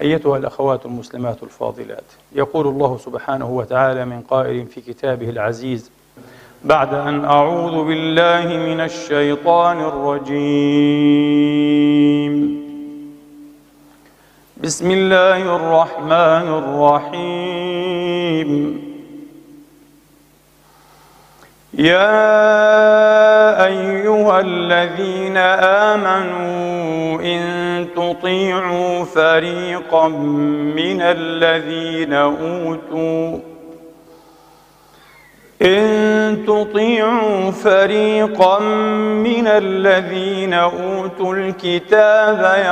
أيتها الأخوات المسلمات الفاضلات. يقول الله سبحانه وتعالى من قائل في كتابه العزيز بعد أن أعوذ بالله من الشيطان الرجيم. بسم الله الرحمن الرحيم. يا أيها الذين آمنوا إن تطيعوا فريقا من الذين أوتوا إن تطيعوا فريقا من الذين أوتوا الكتاب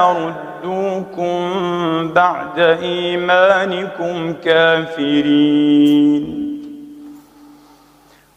يردوكم بعد إيمانكم كافرين.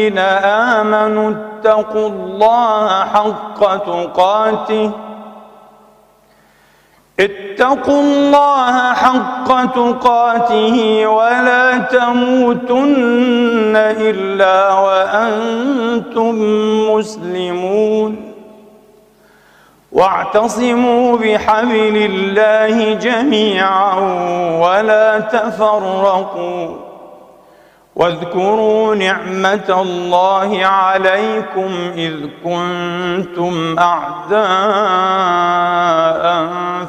الذين آمنوا اتقوا الله حق تقاته. اتقوا الله حق تقاته ولا تموتن إلا وأنتم مسلمون. واعتصموا بحبل الله جميعا ولا تفرقوا. واذكروا نعمة الله عليكم إذ كنتم أعداء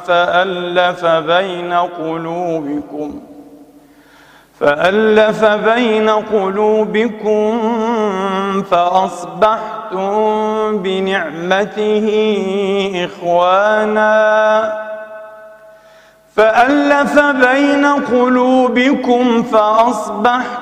فألف بين قلوبكم فألف بين قلوبكم فأصبحتم بنعمته إخواناً فألف بين قلوبكم فأصبحتم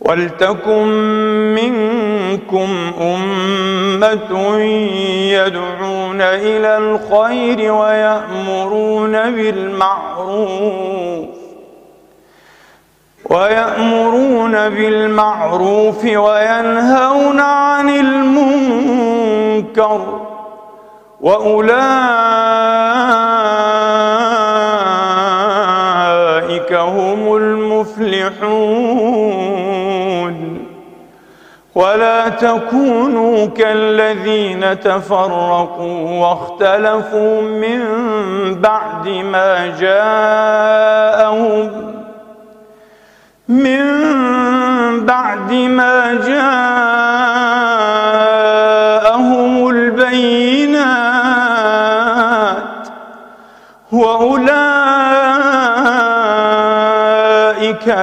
ولتكن منكم أمة يدعون إلى الخير ويأمرون بالمعروف ويأمرون بالمعروف وينهون عن المنكر وأولئك هم المفلحون ولا تكونوا كالذين تفرقوا واختلفوا من بعد ما جاءهم من بعد ما جاء بالبينات وأولئك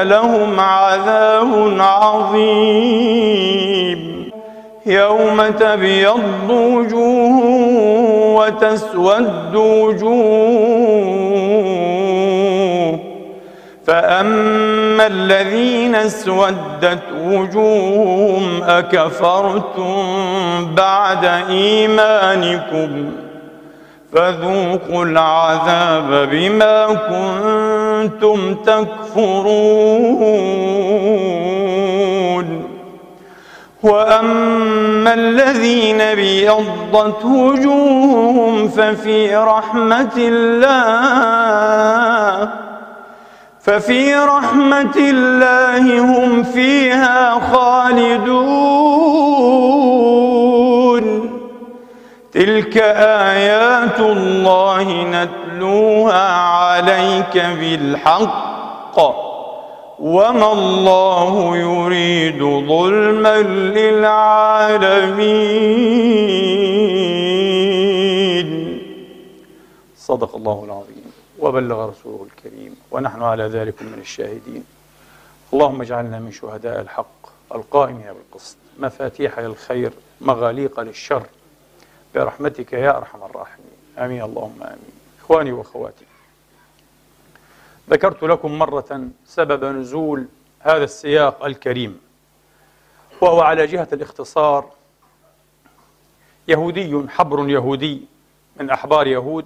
لهم عذاب عظيم. يوم تبيض وجوه وتسود وجوه. فأما الذين اسودت وجوههم أكفرتم بعد إيمانكم. فذوقوا العذاب بما كنتم تكفرون. وأما الذين ابيضت وجوههم ففي رحمة الله ففي رحمة الله هم فيها خالدون. تلك ايات الله نتلوها عليك بالحق وما الله يريد ظلما للعالمين. صدق الله العظيم. وبلغ رسوله الكريم. ونحن على ذلك من الشاهدين. اللهم اجعلنا من شهداء الحق القائمين بالقسط. مفاتيح للخير مغاليق للشر. برحمتك يا أرحم الراحمين. آمين. اللهم آمين. إخواني وأخواتي ذكرت لكم مرة سبب نزول هذا السياق الكريم وهو على جهة الاختصار يهودي حبر يهودي من أحبار يهود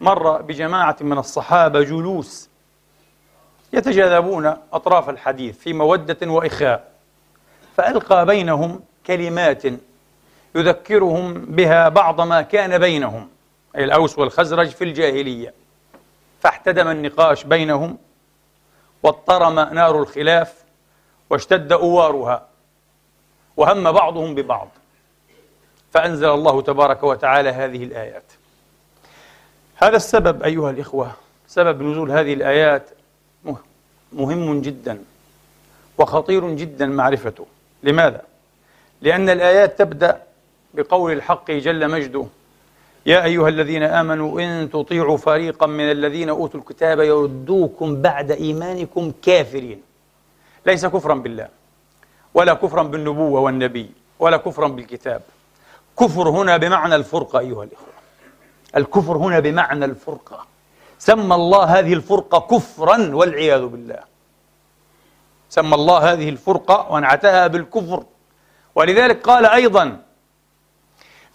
مر بجماعة من الصحابة جلوس يتجاذبون أطراف الحديث في مودة وإخاء فألقى بينهم كلمات يذكرهم بها بعض ما كان بينهم أي الأوس والخزرج في الجاهلية. فاحتدم النقاش بينهم واضطرم نار الخلاف واشتد أوارها وهم بعضهم ببعض. فأنزل الله تبارك وتعالى هذه الآيات. هذا السبب أيها الإخوة سبب نزول هذه الآيات مهم جدا وخطير جدا معرفته. لماذا؟ لأن الآيات تبدأ بقول الحق جل مجده. يا أيها الذين آمنوا إن تطيعوا فريقا من الذين أوتوا الكتاب يردوكم بعد إيمانكم كافرين. ليس كفرا بالله ولا كفرا بالنبوة والنبي ولا كفرا بالكتاب. كفر هنا بمعنى الفرقة أيها الإخوة. الكفر هنا بمعنى الفرقة. سمى الله هذه الفرقة كفرا والعياذ بالله. سمى الله هذه الفرقة وانعتها بالكفر. ولذلك قال أيضا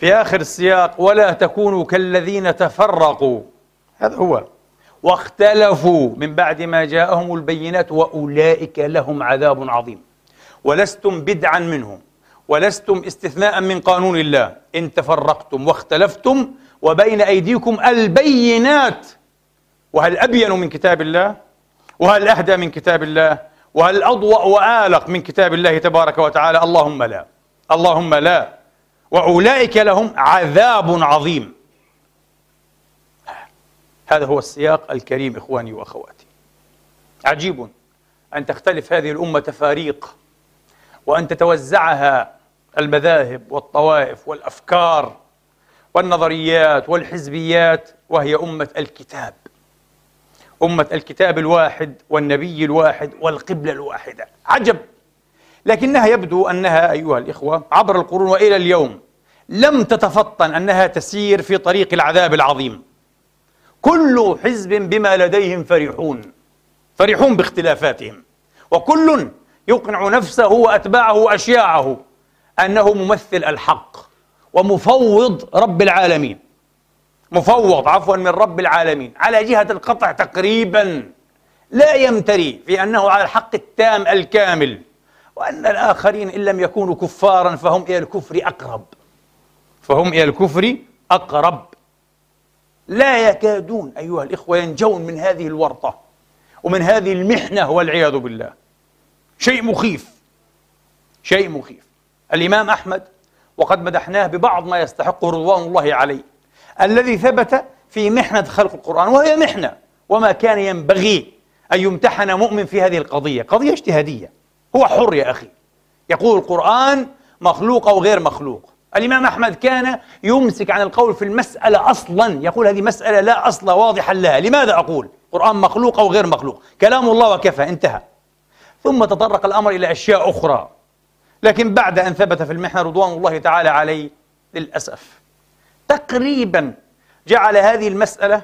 في آخر السياق ولا تكونوا كالذين تفرقوا. هذا هو. واختلفوا من بعد ما جاءهم البينات وأولئك لهم عذاب عظيم. ولستم بدعا منهم ولستم استثناء من قانون الله. إن تفرقتم واختلفتم وبين أيديكم البينات. وهل أبين من كتاب الله؟ وهل أهدى من كتاب الله؟ وهل أضوأ وآلق من كتاب الله تبارك وتعالى؟ اللهم لا. اللهم لا. وأولئك لهم عذاب عظيم. هذا هو السياق الكريم إخواني وأخواتي. عجيب أن تختلف هذه الأمة تفاريق وأن تتوزعها المذاهب والطوائف والأفكار والنظريات والحزبيات وهي أمة الكتاب. أمة الكتاب الواحد والنبي الواحد والقبلة الواحدة. عجب! لكنها يبدو أنها أيها الإخوة عبر القرون وإلى اليوم لم تتفطن أنها تسير في طريق العذاب العظيم. كل حزب بما لديهم فرحون فرحون باختلافاتهم. وكل يقنع نفسه وأتباعه وأشياعه أنه ممثل الحق ومفوض رب العالمين. مفوض عفوا من رب العالمين. على جهة القطع تقريبا لا يمتري في أنه على الحق التام الكامل. وأن الآخرين إن لم يكونوا كفارا فهم إلى الكفر أقرب. فهم إلى الكفر أقرب. لا يكادون أيها الإخوة ينجون من هذه الورطة ومن هذه المحنة والعياذ بالله. شيء مخيف. شيء مخيف. الإمام أحمد وقد مدحناه ببعض ما يستحقه رضوان الله عليه. الذي ثبت في محنة خلق القرآن وهي محنة وما كان ينبغي أن يمتحن مؤمن في هذه القضية. قضية اجتهادية. هو حر يا أخي. يقول القرآن مخلوق أو غير مخلوق. الإمام أحمد كان يمسك عن القول في المسألة أصلا. يقول هذه مسألة لا أصل واضحا لها. لماذا أقول؟ قرآن مخلوق أو غير مخلوق. كلام الله وكفى. انتهى. ثم تطرق الأمر إلى أشياء أخرى. لكن بعد أن ثبت في المحنة رضوان الله تعالى عليه للأسف تقريبا جعل هذه المسألة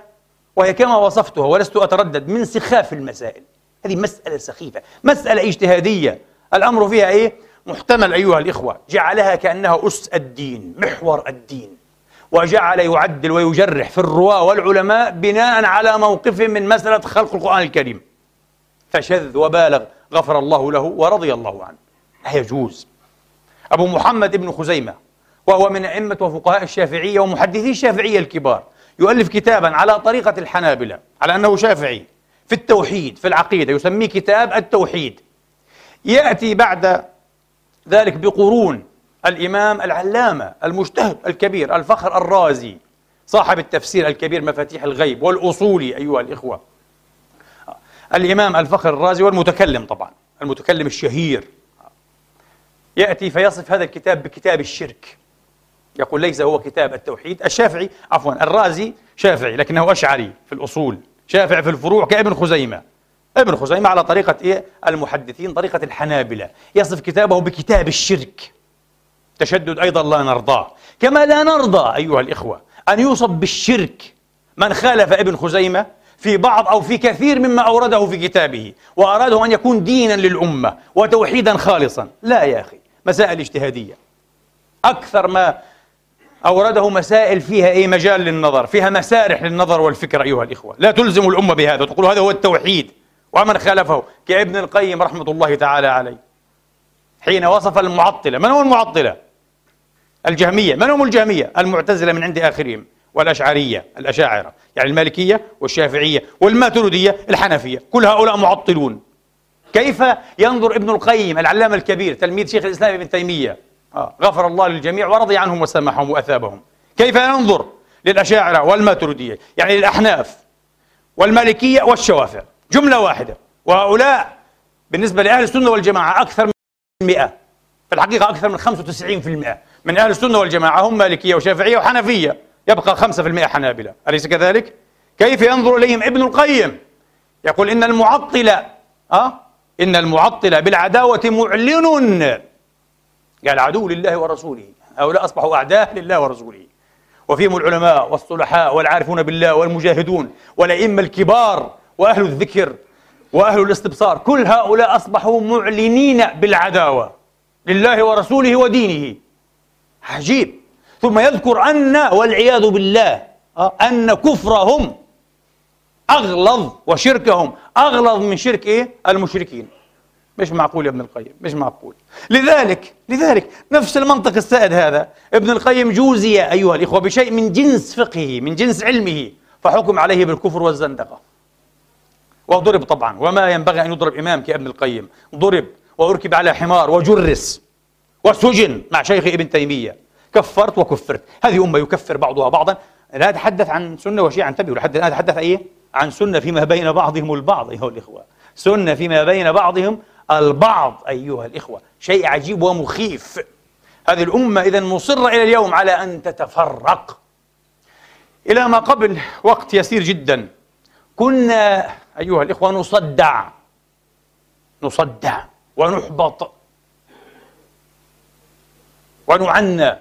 وهي كما وصفتها ولست أتردد من سخاف المسائل. هذه مسألة سخيفة مسألة اجتهادية. الأمر فيها إيه؟ محتمل أيها الإخوة. جعلها كأنها أس الدين محور الدين. وجعل يعدل ويجرح في الرواة والعلماء بناء على موقف من مسألة خلق القرآن الكريم. فشذ وبالغ غفر الله له ورضي الله عنه. لا يجوز. أبو محمد ابن خزيمة وهو من أئمة وفقهاء الشافعية ومحدثي الشافعية الكبار يؤلف كتابا على طريقة الحنابلة على أنه شافعي. في التوحيد في العقيدة يسميه كتاب التوحيد. يأتي بعد ذلك بقرون الإمام العلامة المجتهد الكبير الفخر الرازي صاحب التفسير الكبير مفاتيح الغيب والأصولي أيها الإخوة. الإمام الفخر الرازي والمتكلم طبعا المتكلم الشهير. يأتي فيصف هذا الكتاب بكتاب الشرك. يقول ليس هو كتاب التوحيد. الشافعي عفوا الرازي شافعي لكنه أشعري في الأصول. شافعي في الفروع كابن خزيمة. ابن خزيمة على طريقة إيه؟ المحدثين طريقة الحنابلة. يصف كتابه بكتاب الشرك. تشدد أيضا لا نرضاه. كما لا نرضى أيها الإخوة أن يوصف بالشرك من خالف ابن خزيمة في بعض أو في كثير مما أورده في كتابه وأراده أن يكون دينا للأمة وتوحيدا خالصا. لا يا أخي مسائل اجتهادية. أكثر ما أورده مسائل فيها أي مجال للنظر فيها مسارح للنظر والفكر أيها الإخوة. لا تلزم الأمة بهذا. تقول هذا هو التوحيد. ومن خالفه؟ كابن القيم رحمة الله تعالى عليه. حين وصف المعطلة. من هو المعطلة؟ الجهمية. من هم الجهمية؟ المعتزلة من عند آخرهم. والأشعرية الأشاعرة. يعني المالكية والشافعية والماتريدية الحنفية. كل هؤلاء معطلون. كيف ينظر ابن القيم العلامة الكبير تلميذ شيخ الإسلام ابن تيمية؟ آه. غفر الله للجميع ورضي عنهم وسامحهم وأثابهم. كيف ينظر للأشاعرة والماتريدية؟ يعني للأحناف والمالكية والشوافع. جملة واحدة. وهؤلاء بالنسبة لأهل السنة والجماعة أكثر من 100 في الحقيقة أكثر من 95% من أهل السنة والجماعة هم مالكية وشافعية وحنفية. يبقى 5% حنابلة. أليس كذلك؟ كيف ينظر إليهم ابن القيم؟ يقول إن المعطلة أه؟ إن المعطلة بالعداوة معلن. قال عدو لله ورسوله. هؤلاء أصبحوا أعداء لله ورسوله. وفيهم العلماء والصلحاء والعارفون بالله والمجاهدون والأئمة الكبار وأهل الذكر وأهل الاستبصار. كل هؤلاء أصبحوا معلنين بالعداوة لله ورسوله ودينه. عجيب. ثم يذكر أن والعياذ بالله أن كفرهم أغلظ وشركهم. أغلظ من شرك إيه؟ المشركين. مش معقول يا ابن القيم مش معقول. لذلك لذلك نفس المنطق السائد هذا ابن القيم جوزي أيها الإخوة بشيء من جنس فقهه من جنس علمه فحكم عليه بالكفر والزندقة. وضرب طبعا وما ينبغي أن يضرب إمام كابن القيم. ضرب وأركب على حمار وجرس وسجن مع شيخ ابن تيمية. كفرت وكفرت. هذه أمة يكفر بعضها بعضا. لا أتحدث عن سنة وشيعة انتبهوا لا أتحدث أيه؟ عن سنة فيما بين بعضهم البعض أيها الإخوة. سنة فيما بين بعضهم البعض أيها الإخوة شيء عجيب ومخيف. هذه الأمة إذا مصرة إلى اليوم على أن تتفرق. إلى ما قبل وقت يسير جدا. كنا أيها الإخوة نصدع. نصدع ونحبط. ونعنى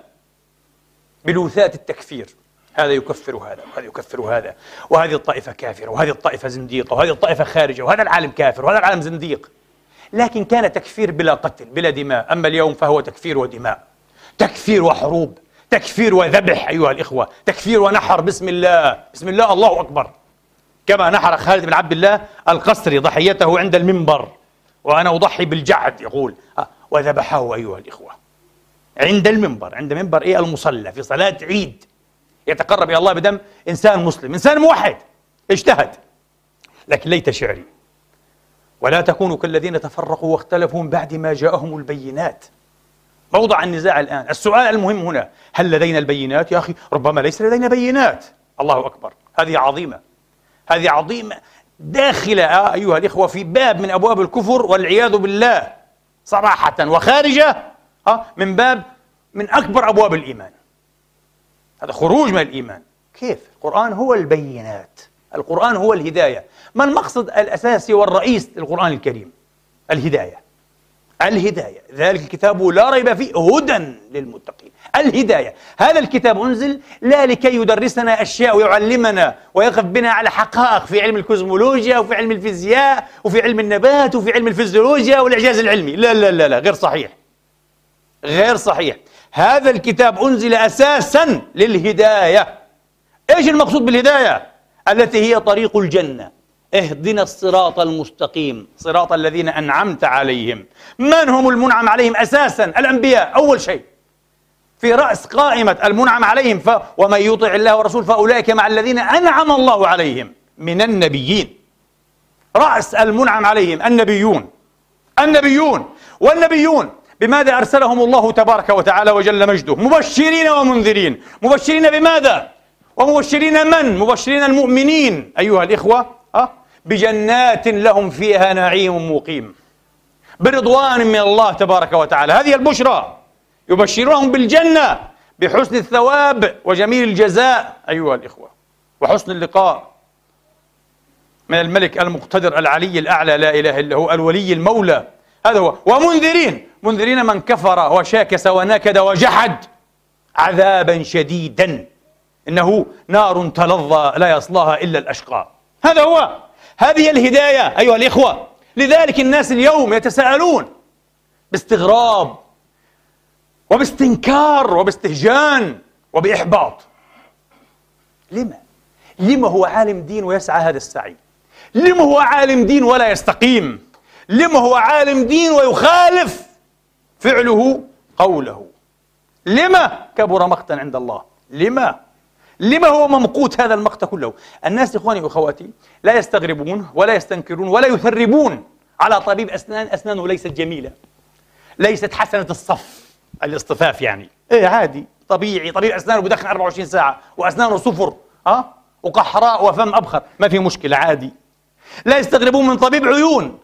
بلوثات التكفير. هذا يكفر هذا وهذا يكفر هذا وهذه الطائفة كافرة وهذه الطائفة زنديقة وهذه الطائفة خارجة وهذا العالم كافر وهذا العالم زنديق. لكن كان تكفير بلا قتل بلا دماء. أما اليوم فهو تكفير ودماء. تكفير وحروب تكفير وذبح أيها الإخوة تكفير ونحر بسم الله. بسم الله الله أكبر. كما نحر خالد بن عبد الله القسري ضحيته عند المنبر. وأنا أضحي بالجعد يقول. آه، وذبحه أيها الإخوة. عند المنبر. عند منبر إيه؟ المصلى في صلاة عيد. يتقرب إلى الله بدم إنسان مسلم إنسان موحد اجتهد. لكن ليت شعري. ولا تكونوا كالذين تفرقوا واختلفوا من بعد ما جاءهم البينات. موضع النزاع الآن. السؤال المهم هنا هل لدينا البينات؟ يا أخي ربما ليس لدينا بينات. الله أكبر. هذه عظيمة. هذه عظيمة. داخلة آه، أيها الإخوة في باب من أبواب الكفر والعياذ بالله. صراحة وخارجة آه، من باب من أكبر أبواب الإيمان. هذا خروج من الإيمان. كيف؟ القرآن هو البينات. القرآن هو الهداية. ما المقصد الأساسي والرئيس للقرآن الكريم؟ الهداية. الهداية. ذلك الكتاب لا ريب فيه هدى للمتقين. الهداية. هذا الكتاب أنزل لا لكي يدرسنا أشياء ويعلمنا ويقف بنا على حقائق في علم الكوزمولوجيا وفي علم الفيزياء وفي علم النبات وفي علم الفيزيولوجيا والإعجاز العلمي. لا لا لا لا غير صحيح. غير صحيح. هذا الكتاب أنزل أساسا للهداية. إيش المقصود بالهداية؟ التي هي طريق الجنة. اهدنا الصراط المستقيم. صراط الذين أنعمت عليهم. من هم المنعم عليهم؟ أساسا الأنبياء أول شيء. في رأس قائمة المنعم عليهم ف... ومن يطع الله ورسوله فأولئك مع الذين أنعم الله عليهم من النبيين. رأس المنعم عليهم النبيون. النبيون والنبيون. بماذا أرسلهم الله تبارك وتعالى وجل مجده؟ مبشرين ومنذرين. مبشرين بماذا؟ ومبشرين من؟ مبشرين المؤمنين. أيها الإخوة أه؟ بجنات لهم فيها نعيم مقيم. برضوان من الله تبارك وتعالى. هذه البشرى يبشرونهم بالجنة بحسن الثواب وجميل الجزاء. أيها الإخوة وحسن اللقاء من الملك المقتدر العلي الأعلى لا إله إلا هو الولي المولى. هذا هو. ومنذرين. منذرين من كفر وشاكس ونكد وجحد عذابا شديدا. إنه نار تلظى لا يصلاها إلا الأشقى. هذا هو. هذه الهداية أيها الإخوة لذلك الناس اليوم يتساءلون باستغراب وباستنكار وباستهجان وبإحباط لما؟ لما هو عالم دين ويسعى هذا السعي؟ لما هو عالم دين ولا يستقيم؟ لما هو عالم دين ويخالف فعله قوله؟ لما كبر مقتا عند الله؟ لما؟ لما هو ممقوت هذا المقت كله؟ الناس إخواني وأخواتي لا يستغربون ولا يستنكرون ولا يثربون على طبيب أسنان أسنانه ليست جميلة ليست حسنة الصف الاصطفاف يعني. إيه عادي. طبيعي طبيب أسنانه بدخن 24 ساعة وأسنانه صفر ها؟ وقحراء وفم أبخر ما في مشكلة عادي. لا يستغربون من طبيب عيون.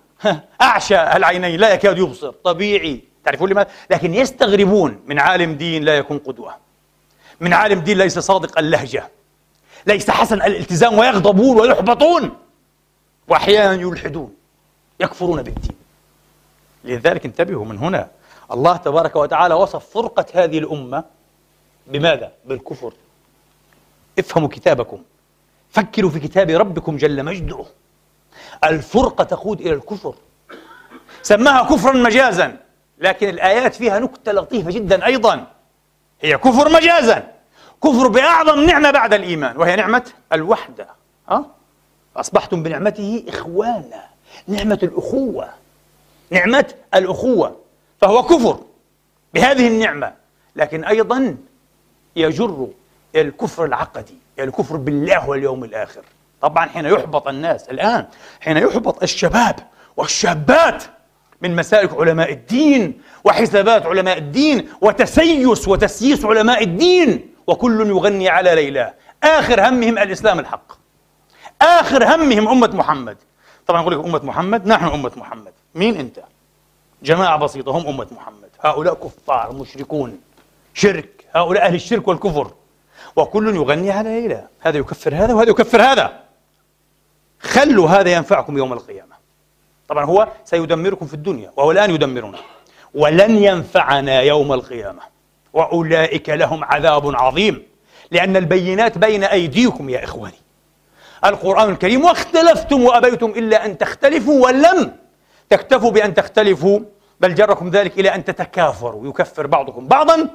أعشى العينين لا يكاد يبصر طبيعي. تعرفون لماذا؟ لكن يستغربون من عالم دين لا يكون قدوة. من عالم دين ليس صادق اللهجة. ليس حسن الالتزام ويغضبون ويحبطون. وأحيانا يلحدون. يكفرون بالدين. لذلك انتبهوا من هنا. الله تبارك وتعالى وصف فرقة هذه الأمة بماذا؟ بالكفر. افهموا كتابكم. فكروا في كتاب ربكم جل مجده. الفرقة تقود إلى الكفر. سماها كفرا مجازا. لكن الآيات فيها نكتة لطيفة جدا أيضا. هي كفر مجازا. كفر بأعظم نعمة بعد الإيمان وهي نعمة الوحدة. أه؟ أصبحتم بنعمته إخوانا نعمة الأخوة نعمة الأخوة فهو كفر بهذه النعمة. لكن أيضا يجر الكفر العقدي الكفر بالله واليوم الآخر. طبعا حين يحبط الناس الآن حين يحبط الشباب والشابات من مسالك علماء الدين وحسابات علماء الدين وتسيس وتسييس علماء الدين. وكل يغني على ليلى. آخر همهم الإسلام الحق. آخر همهم أمة محمد. طبعا يقول لك أمة محمد نحن أمة محمد. مين أنت؟ جماعة بسيطة هم أمة محمد. هؤلاء كفار مشركون شرك. هؤلاء أهل الشرك والكفر. وكل يغني على ليلى. هذا يكفر هذا وهذا يكفر هذا. خلوا هذا ينفعكم يوم القيامة. طبعا هو سيدمركم في الدنيا وهو الآن يدمرنا. ولن ينفعنا يوم القيامة. وأولئك لهم عذاب عظيم. لأن البينات بين أيديكم يا إخواني. القرآن الكريم واختلفتم وأبيتم إلا أن تختلفوا ولم تكتفوا بأن تختلفوا بل جركم ذلك إلى أن تتكافروا يكفر بعضكم بعضا.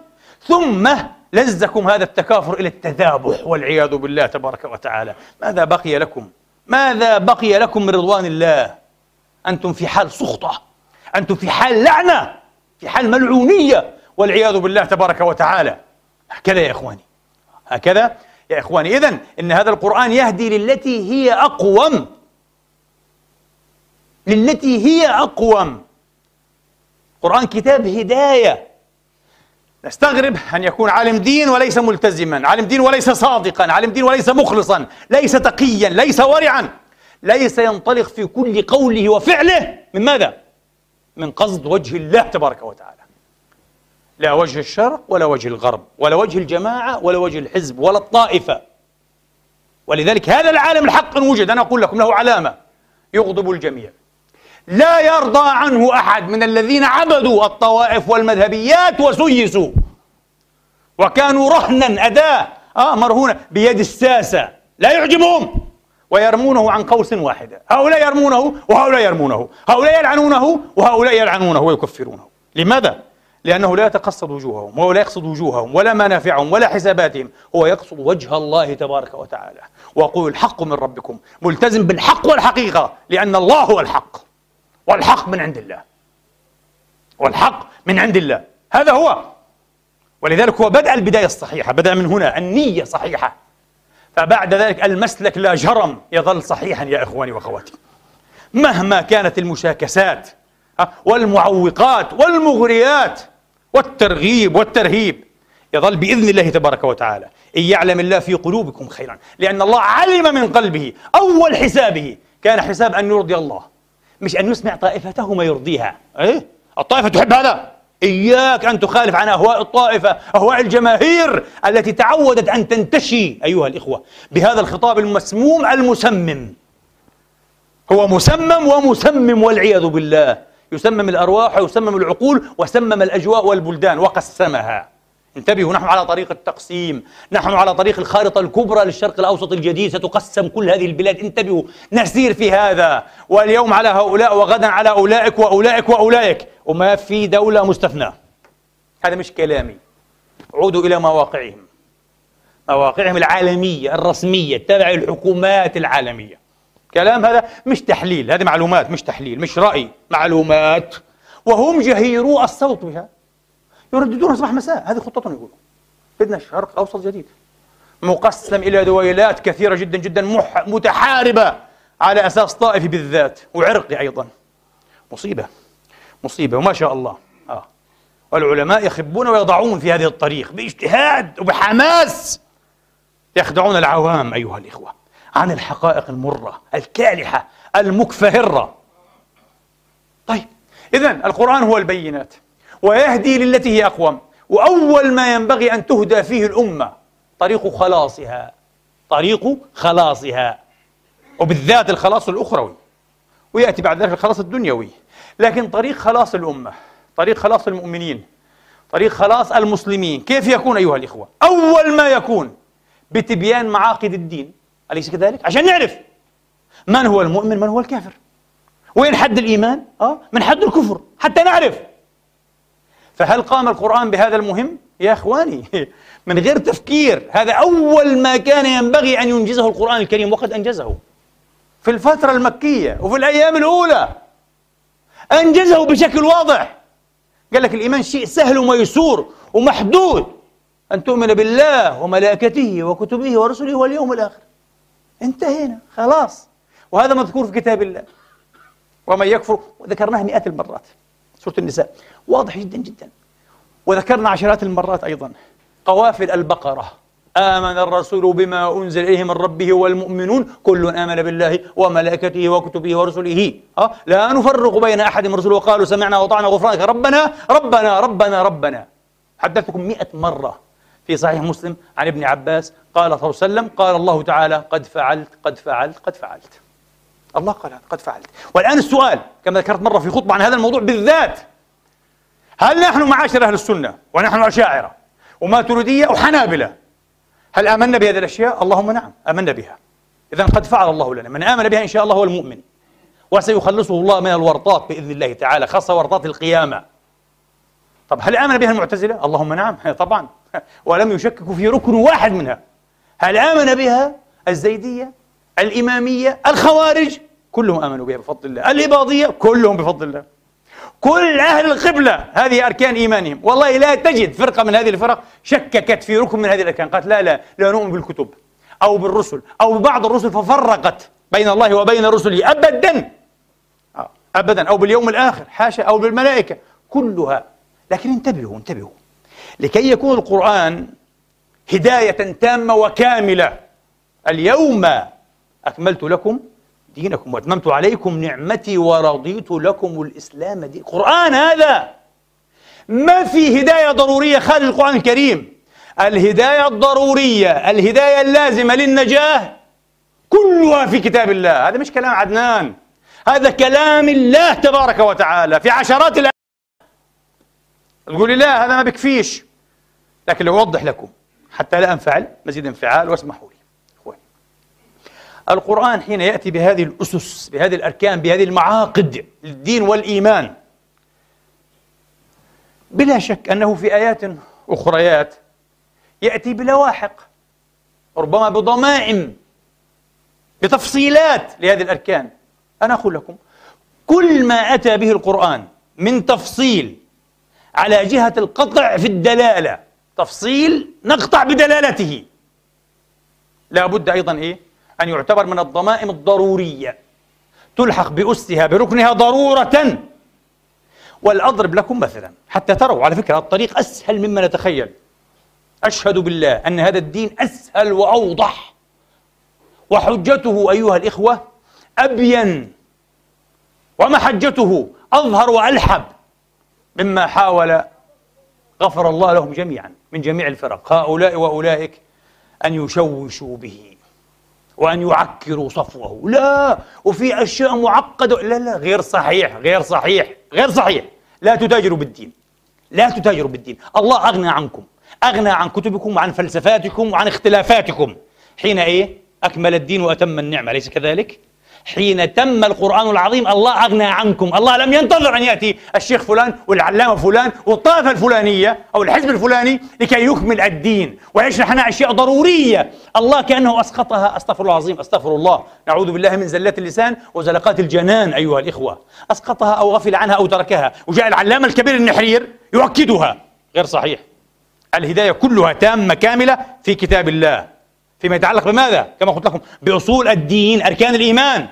ثم لزكم هذا التكافر إلى التذابح والعياذ بالله تبارك وتعالى. ماذا بقي لكم؟ ماذا بقي لكم من رضوان الله؟ أنتم في حال سخطة. أنتم في حال لعنة. في حال ملعونية. والعياذ بالله تبارك وتعالى. هكذا يا إخواني. هكذا يا إخواني. إذن إن هذا القرآن يهدي للتي هي أقوم. للتي هي أقوم. قرآن كتاب هداية. نستغرب أن يكون عالم دين وليس ملتزما عالم دين وليس صادقا عالم دين وليس مخلصا ليس تقيا ليس ورعا ليس ينطلق في كل قوله وفعله. من ماذا؟ من قصد وجه الله تبارك وتعالى. لا وجه الشرق ولا وجه الغرب ولا وجه الجماعة ولا وجه الحزب ولا الطائفة. ولذلك هذا العالم الحق إن وجد أنا أقول لكم له علامة يغضب الجميع. لا يرضى عنه أحد من الذين عبدوا الطوائف والمذهبيات وسيسوا. وكانوا رهنا أداة آه مرهونة بيد الساسة. لا يعجبهم. ويرمونه عن قوس واحدة. هؤلاء يرمونه وهؤلاء يرمونه. هؤلاء يلعنونه وهؤلاء يلعنونه ويكفرونه. لماذا؟ لأنه لا يتقصد وجوههم ولا يقصد وجوههم ولا منافعهم ولا حساباتهم هو يقصد وجه الله تبارك وتعالى. ويقول الحق من ربكم ملتزم بالحق والحقيقة لأن الله هو الحق. والحق من عند الله. والحق من عند الله. هذا هو. ولذلك هو بدأ البداية الصحيحة بدأ من هنا النية صحيحة. فبعد ذلك المسلك لا جرم يظل صحيحا يا إخواني وأخواتي. مهما كانت المشاكسات والمعوقات والمغريات والترغيب والترهيب يظل بإذن الله تبارك وتعالى. إن يعلم الله في قلوبكم خيرا. لأن الله علم من قلبه. أول حسابه كان حساب أن يرضي الله. مش أن يسمع طائفته ما يرضيها. إيه؟ الطائفة تحب هذا. إياك أن تخالف عن أهواء الطائفة أهواء الجماهير التي تعودت أن تنتشي أيها الإخوة بهذا الخطاب المسموم المسمم. هو مسمم ومسمم والعياذ بالله. يسمم الأرواح ويسمم العقول وسمم الأجواء والبلدان وقسمها. انتبهوا نحن على طريق التقسيم نحن على طريق الخارطة الكبرى للشرق الأوسط الجديد ستقسم كل هذه البلاد. انتبهوا نسير في هذا. واليوم على هؤلاء وغدا على أولئك وأولئك وأولئك. وما في دولة مستثنى هذا مش كلامي. عودوا إلى مواقعهم. مواقعهم العالمية الرسمية تبع الحكومات العالمية. كلام هذا مش تحليل هذه معلومات مش تحليل مش رأي. معلومات. وهم جهيرو الصوت بها. يرددون صباح مساء هذه خطتهم يقولوا بدنا الشرق أوسط جديد. مقسم إلى دويلات كثيرة جدا جدا مح متحاربة على أساس طائفي بالذات وعرقي أيضا. مصيبة مصيبة وما شاء الله. آه. والعلماء يخبون ويضعون في هذه الطريق بإجتهاد وبحماس يخدعون العوام أيها الإخوة. عن الحقائق المرة الكالحة المكفهرة. طيب إذا القرآن هو البينات ويهدي للتي هي أقوم وأول ما ينبغي أن تهدى فيه الأمة طريق خلاصها طريق خلاصها وبالذات الخلاص الأخروي ويأتي بعد ذلك الخلاص الدنيوي. لكن طريق خلاص الأمة طريق خلاص المؤمنين طريق خلاص المسلمين كيف يكون أيها الإخوة؟ أول ما يكون بتبيان معاقد الدين أليس كذلك؟ عشان نعرف من هو المؤمن من هو الكافر. وين حد الإيمان؟ آه من حد الكفر حتى نعرف. فهل قام القرآن بهذا المهم؟ يا إخواني من غير تفكير. هذا أول ما كان ينبغي أن ينجزه القرآن الكريم وقد أنجزه. في الفترة المكية وفي الأيام الأولى أنجزه بشكل واضح. قال لك الإيمان شيء سهل وميسور ومحدود. أن تؤمن بالله وملائكته وكتبه ورسله واليوم الآخر. انتهينا خلاص. وهذا مذكور في كتاب الله. ومن يكفر وذكرناها مئات المرات. سورة النساء. واضح جدا جدا. وذكرنا عشرات المرات أيضا. قوافل البقرة. آمن الرسول بما أنزل إليه من ربه والمؤمنون. كل آمن بالله وملائكته وكتبه ورسله. أه؟ لا نفرق بين أحد من رسله. وقالوا سمعنا وطعنا غفرانك. ربنا ربنا ربنا ربنا. حدثتكم مئة مرة. في صحيح مسلم عن ابن عباس قال صلى الله عليه وسلم قال الله تعالى قد فعلت قد فعلت قد فعلت. الله قال قد فعلت. والآن السؤال كما ذكرت مرة في خطبة عن هذا الموضوع بالذات هل نحن معاشر أهل السنة ونحن أشاعرة وماتريدية وحنابلة هل آمنا بهذه الأشياء؟ اللهم نعم آمنا بها. إذا قد فعل الله لنا. من آمن بها إن شاء الله هو المؤمن. وسيخلصه الله من الورطات بإذن الله تعالى خاصة ورطات القيامة. طب هل آمن بها المعتزلة؟ اللهم نعم طبعا. ولم يشككوا في ركن واحد منها. هل آمن بها الزيدية الإمامية الخوارج؟ كلهم آمنوا بها بفضل الله. الإباضية؟ كلهم بفضل الله. كل أهل القبلة هذه أركان إيمانهم. والله لا تجد فرقة من هذه الفرق شككت في ركن من هذه الأركان. قالت لا لا لا نؤمن بالكتب أو بالرسل أو ببعض الرسل ففرقت بين الله وبين رسله أبدا. آه، أبدا. أو باليوم الآخر حاشا أو بالملائكة. كلها. لكن انتبهوا انتبهوا. لكي يكون القرآن هداية تامة وكاملة. اليوم أكملت لكم دينكم وأتممت عليكم نعمتي ورضيت لكم الإسلام دين قرآن هذا ما في هداية ضرورية خارج القرآن الكريم. الهداية الضرورية الهداية اللازمة للنجاة كلها في كتاب الله. هذا مش كلام عدنان. هذا كلام الله تبارك وتعالى. في عشرات الآيات. تقولي لا هذا ما بكفيش. لكن لو أوضح لكم حتى لا أنفعل مزيد انفعال واسمحوا لي. أخواني القرآن حين يأتي بهذه الأسس بهذه الأركان بهذه المعاقد للدين والإيمان بلا شك أنه في آيات أخريات يأتي بلواحق ربما بضمائم بتفصيلات لهذه الأركان. أنا أقول لكم كل ما أتى به القرآن من تفصيل على جهة القطع في الدلالة تفصيل نقطع بدلالته. لا بد أيضا إيه؟ أن يعتبر من الضمائم الضرورية. تلحق بأسها بركنها ضرورة. والأضرب لكم مثلا حتى تروا على فكرة الطريق أسهل مما نتخيل. أشهد بالله أن هذا الدين أسهل وأوضح. وحجته أيها الإخوة أبين. ومحجته أظهر وألحب. مما حاول غفر الله لهم جميعا من جميع الفرق. هؤلاء وأولئك أن يشوشوا به وأن يعكروا صفوه. لا وفي أشياء معقدة. لا لا غير صحيح غير صحيح غير صحيح. لا تتاجروا بالدين لا تتاجروا بالدين. الله أغنى عنكم أغنى عن كتبكم وعن فلسفاتكم وعن اختلافاتكم. حين إيه؟ أكمل الدين وأتم النعمة. أليس كذلك؟ حين تم القرآن العظيم الله أغنى عنكم. الله لم ينتظر أن يأتي الشيخ فلان والعلامة فلان والطائفة الفلانية أو الحزب الفلاني لكي يكمل الدين ويشرح أشياء ضرورية. الله كأنه أسقطها. أستغفر الله العظيم. أستغفر الله. نعوذ بالله من زلات اللسان وزلقات الجنان أيها الإخوة. أسقطها أو غفل عنها أو تركها. وجاء العلامة الكبير النحرير يؤكدها. غير صحيح. الهداية كلها تامة كاملة في كتاب الله. فيما يتعلق بماذا؟ كما قلت لكم بأصول الدين أركان الإيمان.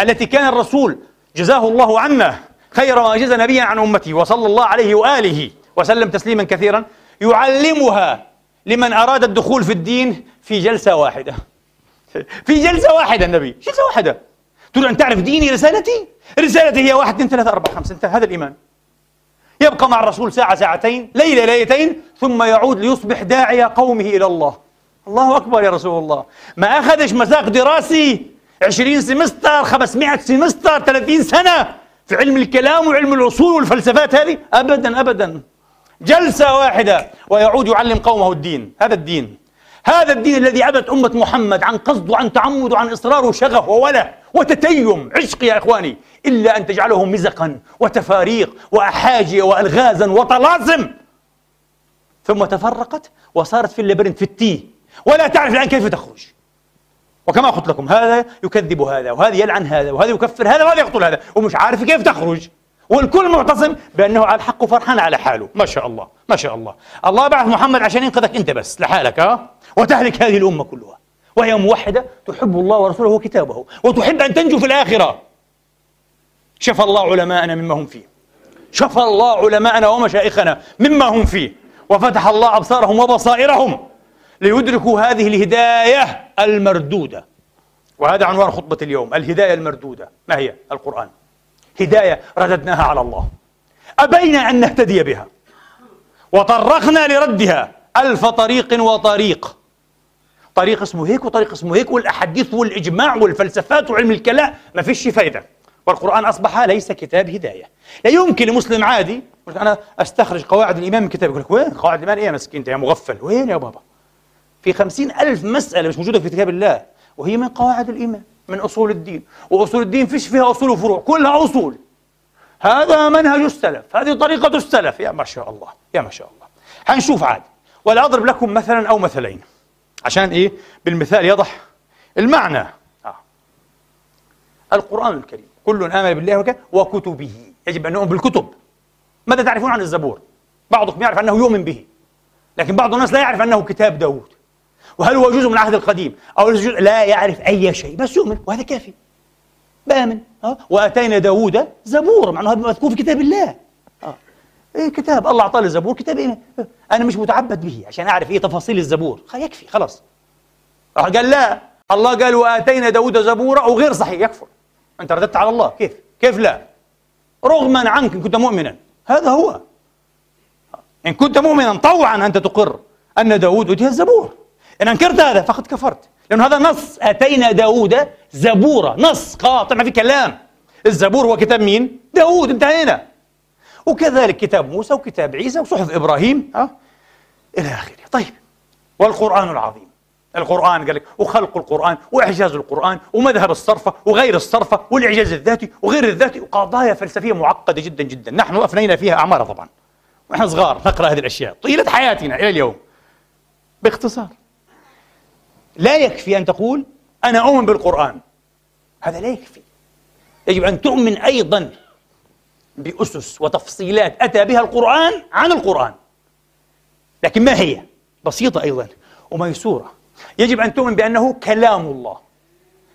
التي كان الرسول جزاه الله عنا خير ما جزى نبيا عن أمته وصلى الله عليه وآله وسلم تسليما كثيرا يعلمها لمن أراد الدخول في الدين في جلسة واحدة. في جلسة واحدة النبي جلسة واحدة. تريد أن تعرف ديني رسالتي؟ رسالتي هي واحد اثنين ثلاثة أربعة خمسة انتهى هذا الإيمان. يبقى مع الرسول ساعة ساعتين ليلة ليلتين ثم يعود ليصبح داعية قومه إلى الله. الله أكبر يا رسول الله. ما أخذش مساق دراسي 20 سمستر 500 سمستر 30 سنة في علم الكلام وعلم الأصول والفلسفات هذه؟ أبدا أبدا. جلسة واحدة ويعود يعلم قومه الدين هذا الدين. هذا الدين الذي عبت أمة محمد عن قصد وعن تعمد وعن إصرار وشغف ووله وتتيم. عشق يا إخواني إلا أن تجعله مزقا وتفاريق وأحاجي وألغازا وطلاسم. ثم تفرقت وصارت في اللبرنت في التيه ولا تعرف الآن كيف تخرج. وكما قلت لكم هذا يكذب هذا وهذا يلعن هذا وهذا يكفر هذا وهذا يقتل هذا ومش عارف كيف تخرج. والكل معتصم بأنه على الحق وفرحان على حاله. ما شاء الله ما شاء الله. الله بعث محمد عشان ينقذك أنت بس لحالك ها؟ وتهلك هذه الأمة كلها. وهي موحدة تحب الله ورسوله وكتابه وتحب أن تنجو في الآخرة. شفى الله علماءنا مما هم فيه. شفى الله علماءنا ومشايخنا مما هم فيه. وفتح الله أبصارهم وبصائرهم. ليدركوا هذه الهداية المردودة. وهذا عنوان خطبة اليوم الهداية المردودة. ما هي؟ القرآن. هداية رددناها على الله. أبينا أن نهتدي بها. وطرقنا لردها. ألف طريق وطريق. طريق اسمه هيك وطريق اسمه هيك والأحاديث والإجماع والفلسفات وعلم الكلام. ما فيش فايدة. والقرآن أصبح ليس كتاب هداية. لا يمكن لمسلم عادي. أنا أستخرج قواعد الإيمان من كتاب يقول لك وين قواعد الإيمان إيه مسكين يا مغفل. وين يا بابا؟ في خمسين ألف مسألة مش موجودة في كتاب الله وهي من قواعد الإيمان من أصول الدين. وأصول الدين فيش فيها أصول وفروع كلها أصول. هذا منهج السلف هذه طريقة السلف. يا ما شاء الله يا ما شاء الله. حنشوف عاد. ولا أضرب لكم مثلا أو مثلين. عشان إيه؟ بالمثال يضح المعنى. آه. القرآن الكريم كل آمن بالله وكتبه. يجب أن نؤمن بالكتب. ماذا تعرفون عن الزبور؟ بعضكم يعرف أنه يؤمن به لكن بعض الناس لا يعرف أنه كتاب داود وهل هو جزء من العهد القديم؟ أو جزء لا يعرف أي شيء؟ بس يؤمن وهذا كافي. بآمن أه؟ وآتينا داوود زبورا مع أنه هذا مذكور في كتاب الله. أه؟ إيه كتاب الله أعطاه الزبور كتاب إيه؟ أنا مش متعبد به عشان أعرف إيه تفاصيل الزبور. يكفي خلاص. قال لا. الله قال وآتينا داوود زبورا وغير صحيح يكفر. أنت رددت على الله. كيف؟ كيف لا؟ رغما عنك إن كنت مؤمنا. هذا هو. إن كنت مؤمنا طوعا أنت تقر أن داود أوتي الزبور. إن أنكرت هذا فقد كفرت. لأن هذا نص أتينا داود زبورا نص قاطع ما في كلام. الزبور هو كتاب مين؟ داود. انتهينا. وكذلك كتاب موسى وكتاب عيسى وصحف إبراهيم. أه؟ إلى آخره. طيب. والقرآن العظيم. القرآن قال لك وخلق القرآن وإعجاز القرآن ومذهب الصرفة وغير الصرفة والإعجاز الذاتي وغير الذاتي وقضايا فلسفية معقدة جدا جدا. نحن أفنينا فيها أعمارا طبعا. ونحن صغار نقرأ هذه الأشياء. طيلة حياتنا إلى اليوم. باختصار. لا يكفي أن تقول أنا أؤمن بالقرآن. هذا لا يكفي. يجب أن تؤمن أيضا بأسس وتفصيلات أتى بها القرآن عن القرآن. لكن ما هي؟ بسيطة أيضا. وميسورة يجب أن تؤمن بأنه كلام الله.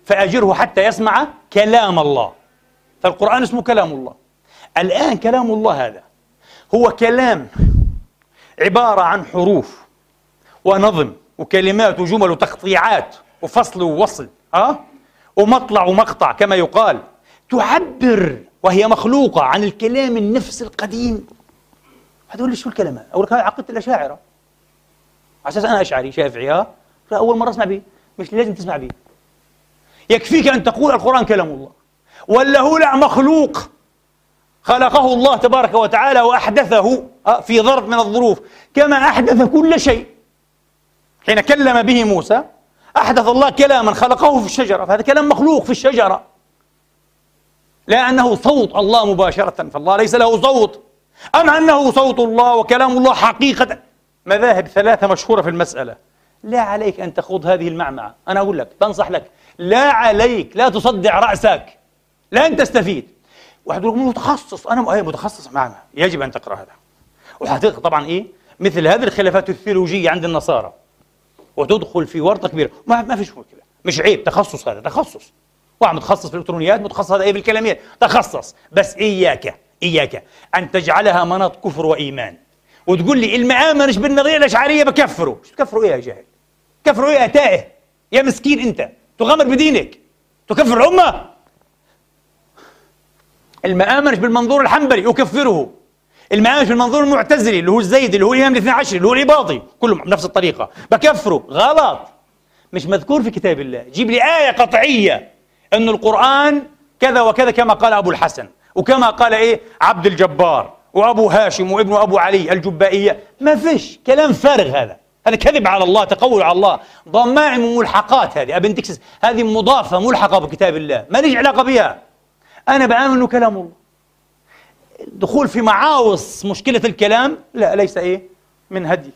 فأجره حتى يسمع كلام الله. فالقرآن اسمه كلام الله. الآن كلام الله هذا هو كلام عبارة عن حروف ونظم. وكلمات وجمل وتقطيعات وفصل ووصل أه؟ ومطلع ومقطع كما يقال. تعبر وهي مخلوقة عن الكلام النفس القديم. هذول شو الكلمة؟ أول كان عقيدة الأشاعرة. على أساس أنا أشعري شافعي ها؟ أول مرة أسمع به. مش لازم تسمع به. يكفيك أن تقول القرآن كلام الله. ولا هو لا مخلوق. خلقه الله تبارك وتعالى وأحدثه آه، في ظرف من الظروف. كما أحدث كل شيء. حين كلم به موسى أحدث الله كلاما خلقه في الشجرة فهذا كلام مخلوق في الشجرة. لا أنه صوت الله مباشرة فالله ليس له صوت. أم أنه صوت الله وكلام الله حقيقة؟ مذاهب ثلاثة مشهورة في المسألة. لا عليك أن تخوض هذه المعمعة. أنا أقول لك بنصح لك لا عليك لا تصدع رأسك. لن تستفيد. واحد يقول متخصص. أنا متخصص معنا يجب أن تقرأ هذا. وحقيقة طبعا إيه؟ مثل هذه الخلافات الثيولوجية عند النصارى. وتدخل في ورطة كبيرة. ما, فيش مشكلة. مش عيب. تخصص هذا تخصص. واحد متخصص في الإلكترونيات متخصص هذا إيه في الكلاميات تخصص. بس إياك إياك أن تجعلها مناط كفر وإيمان. وتقول لي المآمنش بالنظرية الأشعرية بكفره شو تكفروا إيه يا جاهل؟ كفروا إيه يا تائه. يا مسكين أنت. تغامر بدينك. تكفر الأمة. المآمنش بالمنظور الحنبلي يكفره المآمنش بالمنظور المعتزلي اللي هو الزيدي اللي هو الإمام الاثنى عشر اللي هو الاباضي كلهم بنفس الطريقة. بكفره غلط. مش مذكور في كتاب الله. جيب لي آية قطعية أن القرآن كذا وكذا كما قال أبو الحسن وكما قال إيه؟ عبد الجبار وأبو هاشم وابن أبو علي الجبائية. ما فيش كلام فارغ هذا. هذا كذب على الله تقول على الله. ضمائم ملحقات هذه. أبن تكسس هذه مضافة ملحقة بكتاب الله. ما ليش علاقة بها. أنا بآمن أنه كلام الله. دخول في معاوص مشكلة الكلام لا ليس إيه؟ من هدي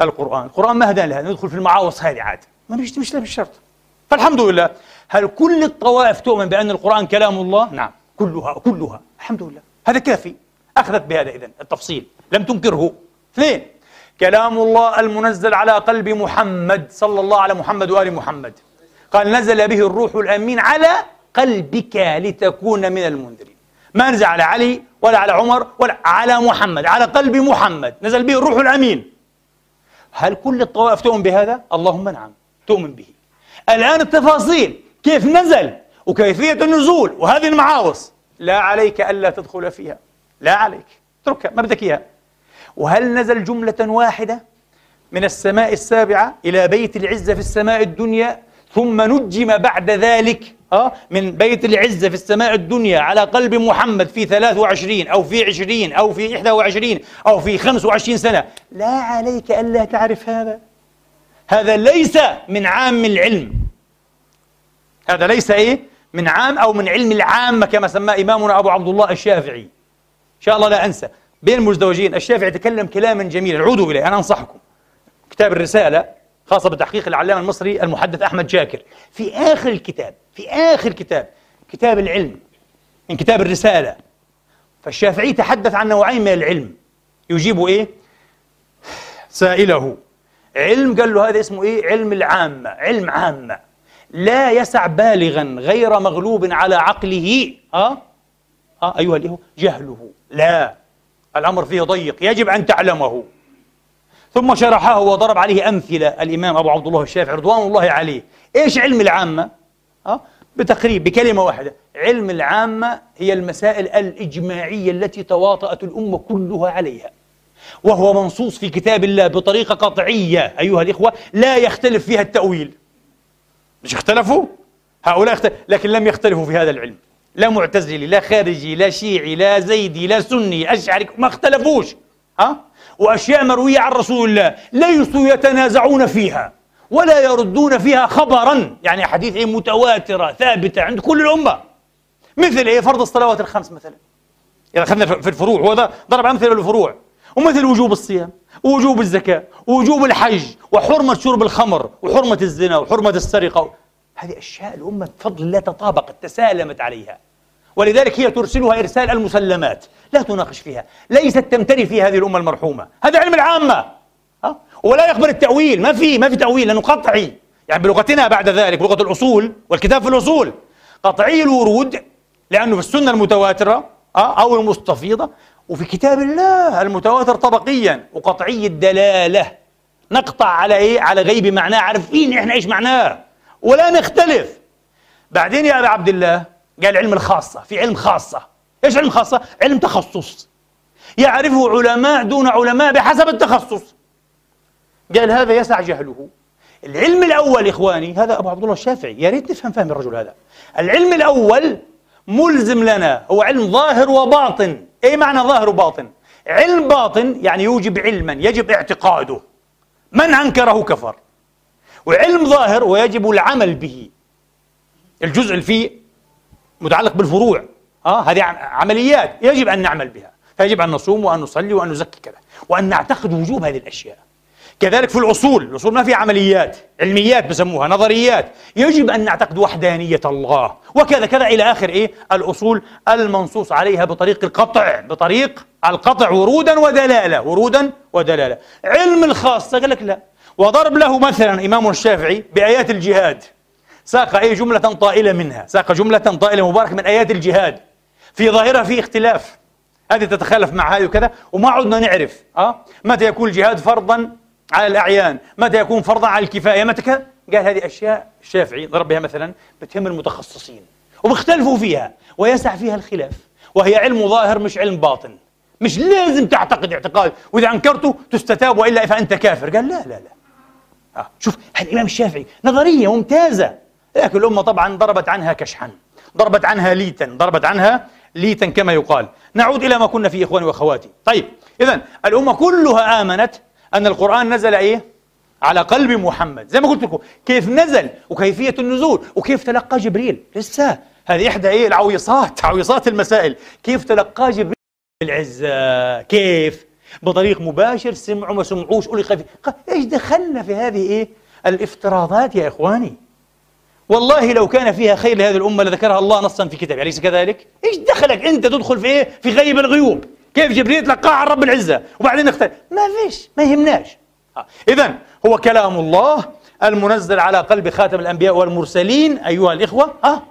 القرآن. القرآن ما هدانا لهذا ندخل في المعاوص هذه عاد. ما مش مش بالشرط فالحمد لله. هل كل الطوائف تؤمن بأن القرآن كلام الله؟ نعم. كلها كلها. الحمد لله. هذا كافي. أخذت بهذا إذن التفصيل. لم تنكره. اثنين. كلام الله المنزل على قلب محمد صلى الله على محمد وآل محمد. قال نزل به الروح الأمين على قلبك لتكون من المنذرين. ما نزل على علي ولا على عمر ولا على محمد على قلب محمد نزل به الروح الأمين. هل كل الطوائف تؤمن بهذا؟ اللهم نعم تؤمن به. الآن التفاصيل كيف نزل؟ وكيفية النزول؟ وهذه المعاوص لا عليك ألا تدخل فيها. لا عليك اتركها ما بدك إياها. وهل نزل جملة واحدة من السماء السابعة إلى بيت العزة في السماء الدنيا ثم نجم بعد ذلك أه من بيت العزة في السماء الدنيا على قلب محمد في 23 أو في 20 أو في 21 أو في 25 سنة. لا عليك ألا تعرف هذا. هذا ليس من عام العلم. هذا ليس إيه؟ من عام أو من علم العامة كما سماه إمامنا أبو عبد الله الشافعي. إن شاء الله لا أنسى. بين المزدوجين الشافعي تكلم كلاما جميلا. عودوا إليه أنا أنصحكم. كتاب الرسالة خاصة بتحقيق العلامة المصري المحدث أحمد شاكر في آخر الكتاب في آخر كتاب كتاب العلم من كتاب الرسالة فالشافعي تحدث عن نوعين من العلم. يجيب إيه؟ سائله. علم قال له هذا اسمه إيه؟ علم العامة علم عامة. لا يسع بالغا غير مغلوب على عقله. آه؟ آه أيها الإخوة جهله. لا الأمر فيه ضيق يجب أن تعلمه. ثم شرحه وضرب عليه أمثلة. الإمام أبو عبد الله الشافعي رضوان الله عليه. إيش علم العامة؟ آه بتقريب بكلمة واحدة. علم العامة هي المسائل الإجماعية التي تواطأت الأمة كلها عليها. وهو منصوص في كتاب الله بطريقة قطعية. أيها الإخوة لا يختلف فيها التأويل. مش اختلفوا؟ هؤلاء اختلف لكن لم يختلفوا في هذا العلم. لا معتزلي لا خارجي لا شيعي لا زيدي لا سني أشعري ما اختلفوش. ها؟ وأشياء مروية عن رسول الله ليسوا يتنازعون فيها ولا يردون فيها خبرا. يعني أحاديث إيه متواترة ثابتة عند كل الأمة. مثل إيه فرض الصلوات الخمس مثلا. إذا أخذنا في الفروع هو ضرب أمثلة للفروع. ومثل وجوب الصيام ووجوب الزكاة ووجوب الحج وحرمة شرب الخمر وحرمة الزنا وحرمة السرقة. هذه أشياء الأمة بفضل الله تطابقت تسالمت عليها. ولذلك هي ترسلها إرسال المسلمات. لا تناقش فيها. ليست تمتري في هذه الأمة المرحومة. هذا علم العامة. ها؟ ولا يقبل التأويل. ما في ما في تأويل لأنه قطعي. يعني بلغتنا بعد ذلك بلغة الأصول والكتاب في الأصول. قطعي الورود لأنه في السنة المتواترة أو المستفيضة وفي كتاب الله المتواتر طبقيا. وقطعي الدلالة. نقطع على إيه؟ على غيب معناه. عارفين إحنا إيش معناه. ولا نختلف. بعدين يا أبا عبد الله قال علم الخاصة. في علم خاصة. إيش علم خاصة؟ علم تخصص. يعرفه علماء دون علماء بحسب التخصص. قال هذا يسع جهله. العلم الأول إخواني هذا أبو عبد الله الشافعي يا ريت نفهم فهم الرجل هذا. العلم الأول ملزم لنا هو علم ظاهر وباطن. إيه معنى ظاهر وباطن؟ علم باطن يعني يوجب علما يجب اعتقاده. من أنكره كفر. وعلم ظاهر ويجب العمل به. الجزء اللي فيه متعلق بالفروع. آه هذه عمليات يجب أن نعمل بها. فيجب أن نصوم وأن نصلي وأن نزكي كذا. وأن نعتقد وجوب هذه الأشياء. كذلك في الأصول الأصول ما في عمليات علميات بسموها نظريات. يجب أن نعتقد وحدانية الله. وكذا كذا إلى آخر إيه؟ الأصول المنصوص عليها بطريق القطع بطريق القطع ورودا ودلالة ورودا ودلالة. علم الخاصة قال لك لا. وضرب له مثلا إمام الشافعي بآيات الجهاد. ساق أي جملة طائلة منها ساق جملة طائلة مباركة من آيات الجهاد. في ظاهرها في اختلاف. هذه تتخالف مع هذه وكذا وما عدنا نعرف أه؟ متى يكون الجهاد فرضا على الأعيان؟ متى يكون فرضا على الكفاية؟ متى قال هذه أشياء الشافعي ضرب بها مثلا بتهم المتخصصين وبيختلفوا فيها ويسع فيها الخلاف وهي علم ظاهر مش علم باطن. مش لازم تعتقد اعتقاد وإذا أنكرته تستتاب وإلا فأنت كافر. قال لا لا لا. آه. شوف الإمام الشافعي نظرية ممتازة لكن الأمة طبعا ضربت عنها كشحا ضربت عنها ليتا ضربت عنها ليتا كما يقال. نعود إلى ما كنا فيه إخواني وأخواتي. طيب إذا الأمة كلها آمنت أن القرآن نزل إيه؟ على قلب محمد. زي ما قلت لكم كيف نزل؟ وكيفية النزول؟ وكيف تلقى جبريل؟ لسه. هذه إحدى إيه؟ العويصات عويصات المسائل. كيف تلقى جبريل؟ العزة كيف؟ بطريق مباشر سمعوا ما سمعوش أولي خفي إيش دخلنا في هذه إيه؟ الإفتراضات يا إخواني؟ والله لو كان فيها خير لهذه الأمة لذكرها الله نصا في كتابه. أليس كذلك؟ إيش دخلك أنت تدخل في إيه؟ في غيب الغيوب. كيف جبريل تلقاه عن رب العزة وبعدين اختلف؟ ما فيش ما يهمناش. آه. إذا هو كلام الله المنزل على قلب خاتم الأنبياء والمرسلين أيها الإخوة. ها؟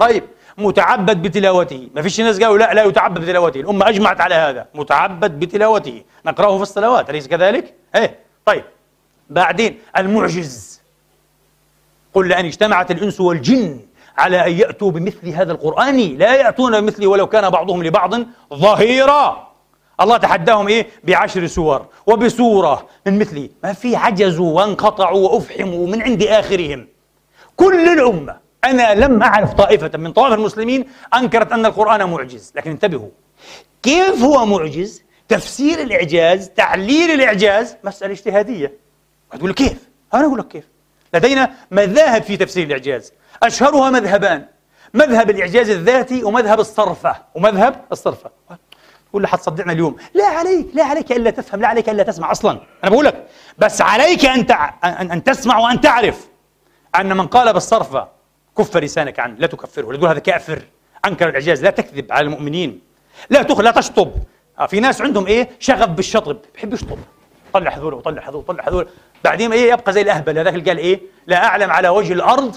طيب متعبد بتلاوته. ما فيش ناس قالوا لا لا يتعبد بتلاوته. الأمة أجمعت على هذا متعبد بتلاوته. نقرأه في الصلوات أليس كذلك؟ إيه طيب. بعدين المعجز. قل لأن اجتمعت الإنس والجن على أن يأتوا بمثل هذا القرآن. لا يأتون بمثله ولو كان بعضهم لبعض ظهيرا. الله تحداهم إيه؟ بعشر سور وبسورة من مثله ما في عجزوا وانقطعوا وأفحموا من عند آخرهم. كل الأمة أنا لم أعرف طائفة من طوائف المسلمين أنكرت أن القرآن معجز لكن انتبهوا. كيف هو معجز؟ تفسير الإعجاز تعليل الإعجاز مسألة اجتهادية. تقول كيف؟ أنا أقول لك كيف. لدينا مذاهب في تفسير الإعجاز. أشهرها مذهبان مذهب الإعجاز الذاتي ومذهب الصرفة. ومذهب الصرفة. ولا حتصدقنا اليوم. لا عليك لا عليك إلا تفهم لا عليك إلا تسمع أصلا. أنا بقول لك بس عليك أن, تع... أن, أن تسمع وأن تعرف أن من قال بالصرفة كف لسانك عنه لا تكفره لا تقول هذا كافر. أنكر الإعجاز لا تكذب على المؤمنين. لا تخ لا تشطب. آه في ناس عندهم إيه؟ شغف بالشطب. بحب يشطب طلع هذول وطلع هذول وطلع هذول بعدين إيه يبقى زي الأهبل. هذاك اللي قال إيه؟ لا أعلم على وجه الأرض.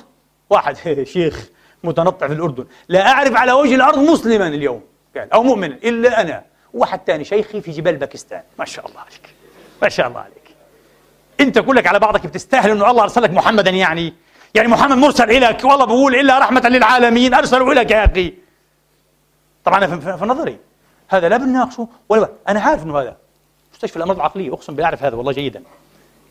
واحد شيخ متنطع في الأردن. لا أعرف على وجه الأرض مسلما اليوم. قال أو مؤمنا إلا أنا. واحد ثاني شيخي في جبال باكستان. ما شاء الله عليك. ما شاء الله عليك. أنت كلك على بعضك بتستاهل أنه الله أرسلك محمدا يعني. يعني محمد مرسل إليك. والله بقول إلا رحمة للعالمين. أرسلوا إليك يا أخي. طبعا في, نظري. هذا لا بنناقشه ولا أنا عارف أنه هذا. مستشفى الأمراض العقلية أقسم بالله أعرف هذا والله جيدا.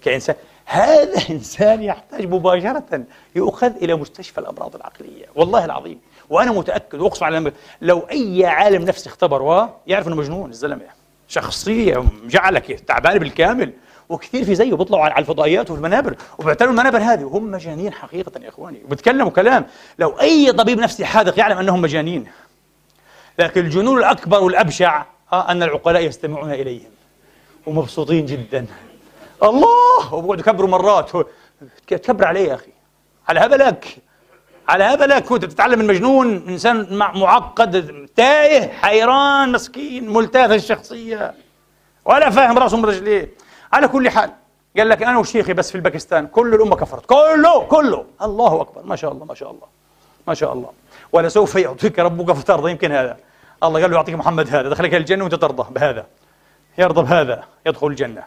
كإنسان هذا إنسان يحتاج مباشرة يؤخذ إلى مستشفى الأمراض العقلية. والله العظيم. وأنا متأكد وأقسم على لو أي عالم نفسي اختبر يعرف إنه مجنون الزلمة. شخصية مجعلك تعبان بالكامل. وكثير في زيه بيطلعوا على الفضائيات وفي المنابر وبيعتبروا المنابر هذه. وهم مجانين حقيقة يا إخواني. وبيتكلموا كلام. لو أي طبيب نفسي حاذق يعلم أنهم مجانين. لكن الجنون الأكبر والأبشع آه أن العقلاء يستمعون إليهم. ومبسوطين جدا. الله! وبقعدوا يكبروا مرات. تكبر عليه يا أخي. على هبلك على هبلك وأنت بتتعلم من مجنون إنسان معقد تايه حيران مسكين ملتاث الشخصية. ولا فاهم رأسه من رجليه. على كل حال قال لك أنا وشيخي بس في الباكستان كل الأمة كفرت. كله كله. الله أكبر. ما شاء الله ما شاء الله. ما شاء الله. ولسوف يعطيك ربك فترضى. يمكن هذا. الله قال له يعطيك محمد هذا. دخلك الجنة وأنت ترضى بهذا. يرضى بهذا يدخل الجنة.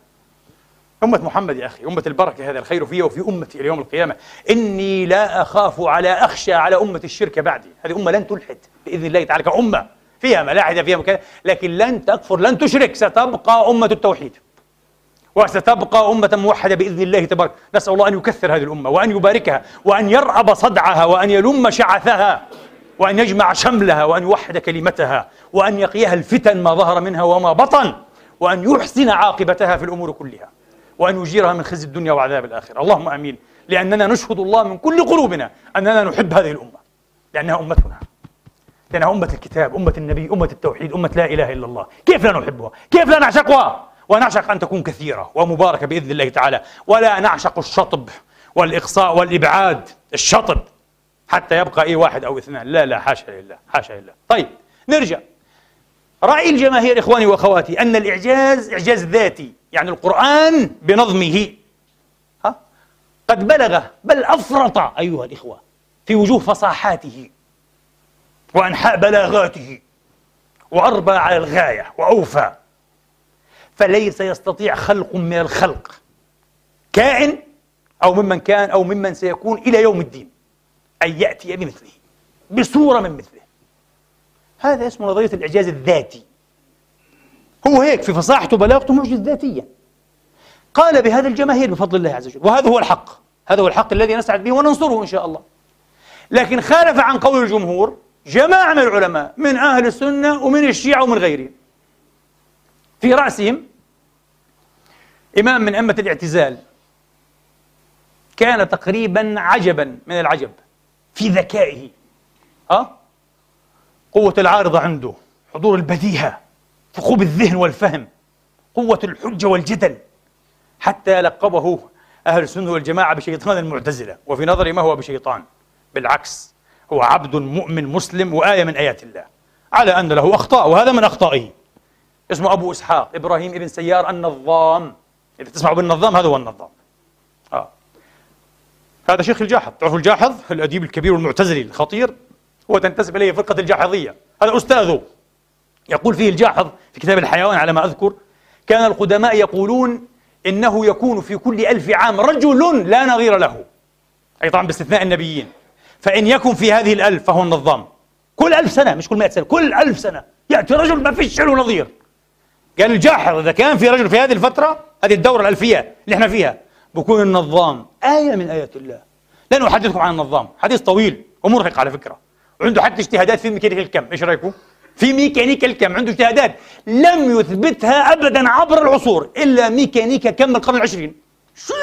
أمة محمد يا أخي أمة البركة هذا الخير في وفي أمتي إلى يوم القيامة. إني لا أخاف على أخشى على أمة الشرك بعدي. هذه أمة لن تلحد بإذن الله تعالى كأمة. فيها ملاحدة فيها مكان لكن لن تكفر لن تشرك. ستبقى أمة التوحيد. وستبقى أمة موحدة بإذن الله تبارك. نسأل الله أن يكثر هذه الأمة وأن يباركها وأن يرأب صدعها وأن يلم شعثها وأن يجمع شملها وأن يوحد كلمتها وأن يقيها الفتن ما ظهر منها وما بطن. وأن يحسن عاقبتها في الأمور كلها وأن يجيرها من خزي الدنيا وعذاب الآخرة. اللهم أمين. لأننا نشهد الله من كل قلوبنا أننا نحب هذه الأمة لأنها أمتنا. لأنها أمة الكتاب أمة النبي أمة التوحيد أمة لا إله إلا الله. كيف لا نحبها؟ كيف لا نعشقها؟ ونعشق أن تكون كثيرة ومباركة بإذن الله تعالى. ولا نعشق الشطب والإقصاء والإبعاد الشطب. حتى يبقى أي واحد أو اثنان. لا لا حاشا لله حاشا لله. طيب نرجع. رأي الجماهير إخواني وأخواتي أن الإعجاز إعجاز ذاتي يعني القرآن بنظمه ها قد بلغ بل أفرط أيها الإخوة في وجوه فصاحاته وأنحاء بلاغاته وأربى على الغاية وأوفى. فليس يستطيع خلق من الخلق كائن أو ممن كان أو ممن سيكون إلى يوم الدين أن يأتي بمثله بصورة من مثله. هذا اسمه نظرية الإعجاز الذاتي. هو هيك في فصاحته وبلاغته معجز ذاتيا قال بهذا الجماهير بفضل الله عز وجل وهذا هو الحق. هذا هو الحق الذي نسعد به وننصره إن شاء الله. لكن خالف عن قول الجمهور جماعة من العلماء من أهل السنة ومن الشيعة ومن غيرهم في رأسهم إمام من أئمة الاعتزال كان تقريبا عجبا من العجب في ذكائه. أه؟ قوة العارضة عنده حضور البديهة ثقوب الذهن والفهم قوة الحجة والجدل. حتى لقبه أهل السنة والجماعة بشيطان المعتزلة وفي نظري ما هو بشيطان؟ بالعكس هو عبد مؤمن مسلم وآية من آيات الله. على أن له أخطاء وهذا من أخطائه. اسمه أبو إسحاق إبراهيم ابن سيار النظام. إذا تسمعوا بالنظام هذا هو النظام. آه. هذا شيخ الجاحظ تعرفوا الجاحظ الأديب الكبير والمعتزلي الخطير. هو تنتسب إليه فرقة الجاحظية. هذا أستاذه. يقول فيه الجاحظ في كتاب الحيوان على ما أذكر كان القدماء يقولون إنه يكون في كل ألف عام رجل لا نظير له أي طبعا باستثناء النبيين. فإن يكن في هذه الألف فهو النظام. كل ألف سنة مش كل مئة سنة كل ألف سنة يأتي رجل ما فيش له نظير. قال الجاحظ إذا كان في رجل في هذه الفترة هذه الدورة الألفية اللي إحنا فيها بكون النظام آية من آيات الله. لن أحدثكم عن النظام. حديث طويل ومرهق على فكرة. وعنده حتى اجتهادات في ميكانيكا الكم. إيش رأيكم؟ في ميكانيكا الكم عنده اجتهادات لم يثبتها ابدا عبر العصور إلا ميكانيكا كم القرن العشرين. شو؟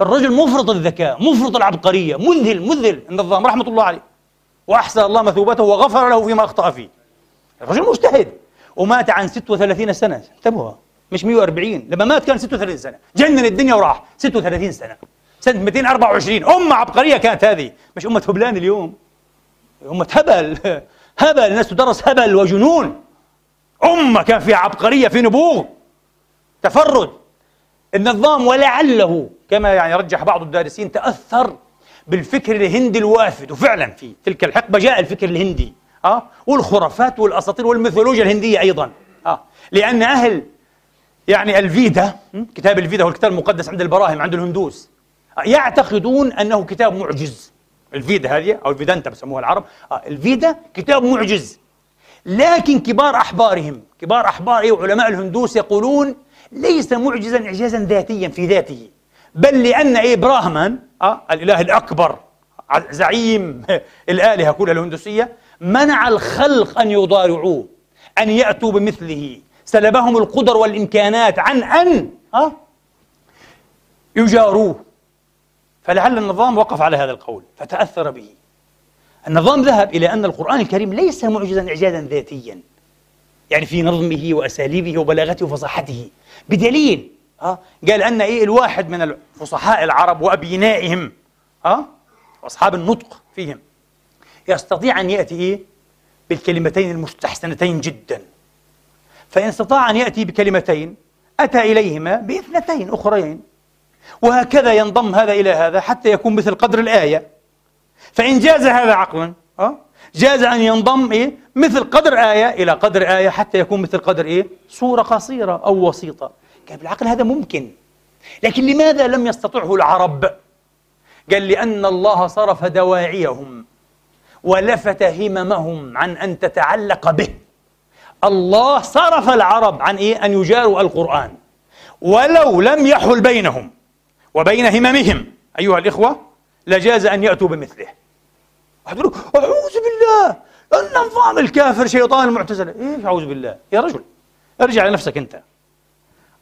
الرجل مفرط الذكاء مفرط العبقرية مذهل مذهل النظام رحمة الله عليه. وأحسن الله مثوبته وغفر له فيما أخطأ فيه. الرجل مجتهد ومات عن 36 سنة. انتبهوا مش 140 لما مات كان 36 سنة. جنن الدنيا وراح. 36 سنة. سنة 224 أمة عبقرية كانت هذه. مش أمة هبلان اليوم. أمة هبل. هبل. الناس تدرس هبل وجنون. أمة كان فيها عبقرية في نبوغ. تفرد. النظام ولعله كما يعني رجح بعض الدارسين تأثر بالفكر الهندي الوافد. وفعلا في تلك الحقبة جاء الفكر الهندي. أه؟ والخرافات والأساطير والميثولوجيا الهندية أيضا. أه؟ لأن أهل يعني الفيدا كتاب الفيدا هو الكتاب المقدس عند البراهم عند الهندوس. يعتقدون أنه كتاب معجز. الفيدا هذه أو الفيدانتا بسموها العرب. آه الفيدا كتاب معجز. لكن كبار أحبارهم كبار أحبار وعلماء الهندوس يقولون ليس معجزا إعجازا ذاتيا في ذاته بل لأن إيه براهمان آه الإله الأكبر زعيم الآلهة كلها الهندوسية منع الخلق أن يضارعوه أن يأتوا بمثله. سلبهم القدر والإمكانات عن أن آه يجاروه. فلعل النظام وقف على هذا القول فتأثر به. النظام ذهب إلى أن القرآن الكريم ليس معجزا إعجازا ذاتيا. يعني في نظمه وأساليبه وبلاغته وفصاحته. بدليل ها قال أن إيه الواحد من الفصحاء العرب وأبينائهم ها وأصحاب النطق فيهم يستطيع أن يأتي إيه؟ بالكلمتين المستحسنتين جدا. فإن استطاع أن يأتي بكلمتين أتى إليهما باثنتين أخرين وهكذا ينضم هذا إلى هذا حتى يكون مثل قدر الآية فإن جاز هذا عقلا أه؟ جاز أن ينضم إيه؟ مثل قدر آية إلى قدر آية حتى يكون مثل قدر إيه؟ صورة قصيرة أو وسيطة قال بالعقل هذا ممكن لكن لماذا لم يستطعه العرب؟ قال لأن الله صرف دواعيهم ولفت هممهم عن أن تتعلق به الله صرف العرب عن إيه؟ أن يجاروا القرآن ولو لم يحل بينهم وبين هممهم. أيها الإخوة لجاز أن يأتوا بمثله. واحد يقول أعوذ بالله النظام الكافر شيطان المعتزلة. إيش أعوذ بالله؟ يا رجل ارجع لنفسك أنت.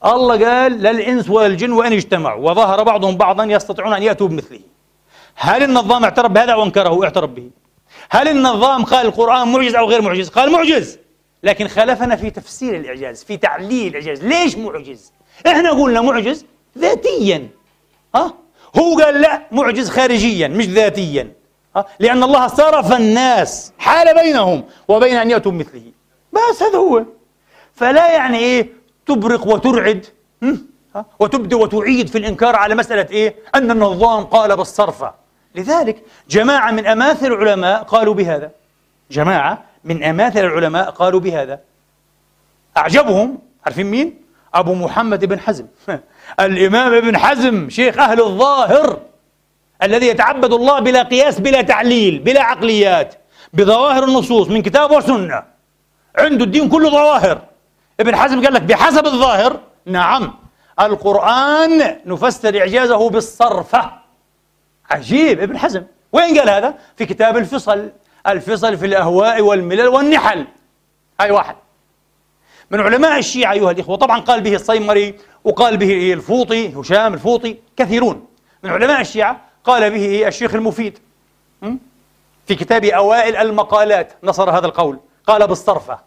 الله قال للإنس والجن وإن اجتمعوا. وظهر بعضهم بعضا يستطيعون أن يأتوا بمثله. هل النظام اعترف بهذا أو أنكره؟ اعترف به. هل النظام قال القرآن معجز أو غير معجز؟ قال معجز. لكن خالفنا في تفسير الإعجاز في تعليل الإعجاز. ليش معجز؟ إحنا قلنا معجز ذاتيا. ها؟ هو قال لا معجز خارجيا مش ذاتيا. ها؟ لأن الله صرف الناس حال بينهم وبين أن يأتوا بمثله. بس هذا هو. فلا يعني إيه؟ تبرق وترعد. ها؟ وتبدي وتعيد في الإنكار على مسألة إيه؟ أن النظام قال بالصرف لذلك جماعة من أماثل العلماء قالوا بهذا. جماعة من أماثل العلماء قالوا بهذا. أعجبهم. عارفين مين؟ أبو محمد بن حزم. الإمام ابن حزم شيخ أهل الظاهر الذي يتعبد الله بلا قياس بلا تعليل بلا عقليات بظواهر النصوص من كتاب وسنة. عنده الدين كله ظواهر. ابن حزم قال لك بحسب الظاهر نعم القرآن نفسر إعجازه بالصرفة. عجيب ابن حزم. وين قال هذا؟ في كتاب الفصل. الفصل في الأهواء والملل والنحل. هاي واحد. من علماء الشيعة أيها الإخوة طبعا قال به الصيمري وقال به الفوطي هشام الفوطي كثيرون من علماء الشيعة قال به الشيخ المفيد في كتاب أوائل المقالات نصر هذا القول قال بالصرفة